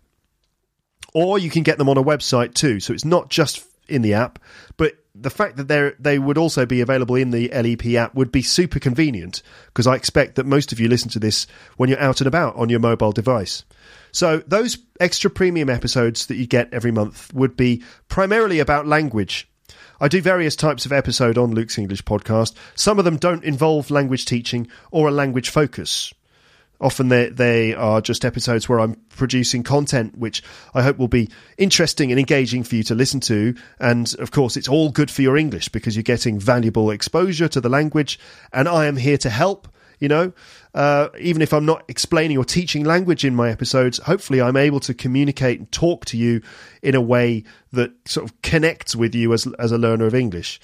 Or you can get them on a website too. So it's not just in the app, but the fact that they they would also be available in the LEP app would be super convenient because I expect that most of you listen to this when you're out and about on your mobile device. So those extra premium episodes that you get every month would be primarily about language. I do various types of episode on Luke's English podcast. Some of them don't involve language teaching or a language focus. Often they, they are just episodes where I'm producing content which I hope will be interesting and engaging for you to listen to. And of course, it's all good for your English because you're getting valuable exposure to the language. And I am here to help, you know. Uh, even if I'm not explaining or teaching language in my episodes, hopefully I'm able to communicate and talk to you in a way that sort of connects with you as, as a learner of English.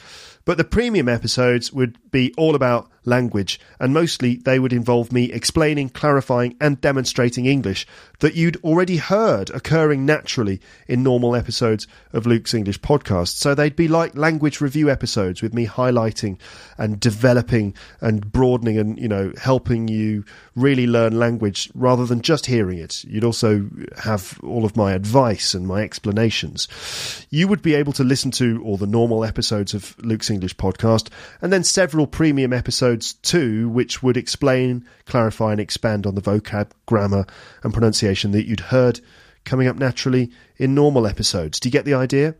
But the premium episodes would be all about language, and mostly they would involve me explaining, clarifying, and demonstrating English that you'd already heard occurring naturally in normal episodes of Luke's English podcast. So they'd be like language review episodes with me highlighting and developing and broadening and, you know, helping you really learn language rather than just hearing it. You'd also have all of my advice and my explanations. You would be able to listen to all the normal episodes of Luke's English podcast and then several premium episodes which would explain, clarify, and expand on the vocab, grammar, and pronunciation that you'd heard coming up naturally in normal episodes. Do you get the idea?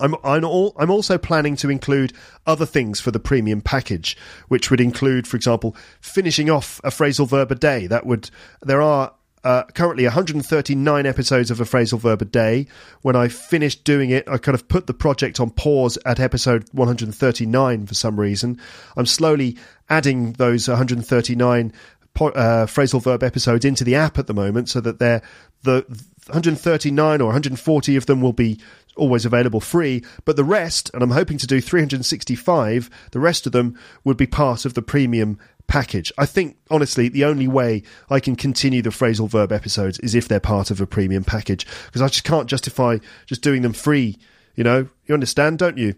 I'm I'm, all, I'm also planning to include other things for the premium package, which would include, for example, finishing off a phrasal verb a day. That would there are uh, currently 139 episodes of a phrasal verb a day. When I finished doing it, I kind of put the project on pause at episode 139 for some reason. I'm slowly adding those 139 po- uh, phrasal verb episodes into the app at the moment so that they're the 139 or 140 of them will be always available free, but the rest, and I'm hoping to do 365, the rest of them would be part of the premium package. I think, honestly, the only way I can continue the phrasal verb episodes is if they're part of a premium package, because I just can't justify just doing them free. You know, you understand, don't you?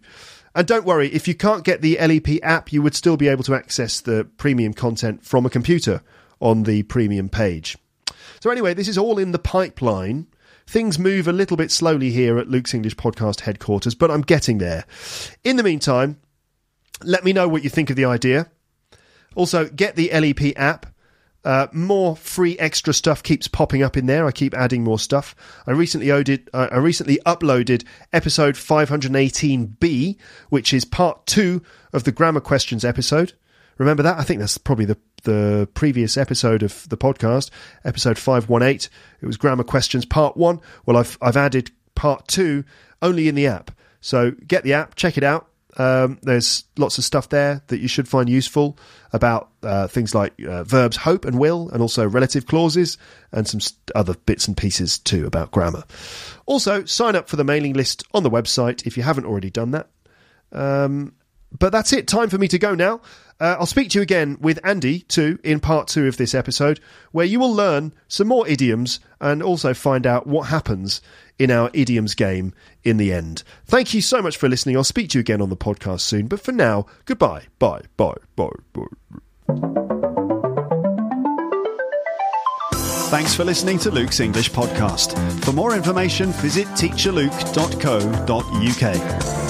And don't worry, if you can't get the LEP app, you would still be able to access the premium content from a computer on the premium page. So, anyway, this is all in the pipeline. Things move a little bit slowly here at Luke's English Podcast headquarters, but I'm getting there. In the meantime, let me know what you think of the idea. Also, get the LEP app. Uh, more free extra stuff keeps popping up in there. I keep adding more stuff. I recently uh, I recently uploaded episode 518b, which is part two of the grammar questions episode. Remember that? I think that's probably the the previous episode of the podcast, episode 518. It was grammar questions part 1. Well, I've I've added part 2 only in the app. So get the app, check it out. Um, there's lots of stuff there that you should find useful about uh, things like uh, verbs hope and will, and also relative clauses, and some st- other bits and pieces too about grammar. Also, sign up for the mailing list on the website if you haven't already done that. Um, but that's it. Time for me to go now. Uh, I'll speak to you again with Andy too in part two of this episode, where you will learn some more idioms and also find out what happens in our idioms game in the end. Thank you so much for listening. I'll speak to you again on the podcast soon. But for now, goodbye. Bye. Bye. Bye. Bye. Thanks for listening to Luke's English podcast. For more information, visit teacherluke.co.uk.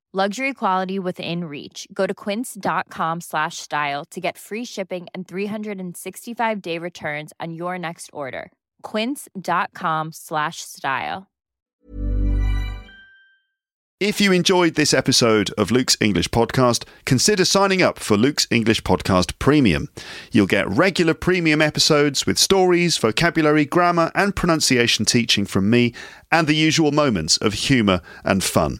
Luxury quality within reach. Go to quince.com slash style to get free shipping and 365 day returns on your next order. Quince.com slash style. If you enjoyed this episode of Luke's English Podcast, consider signing up for Luke's English Podcast Premium. You'll get regular premium episodes with stories, vocabulary, grammar, and pronunciation teaching from me, and the usual moments of humour and fun.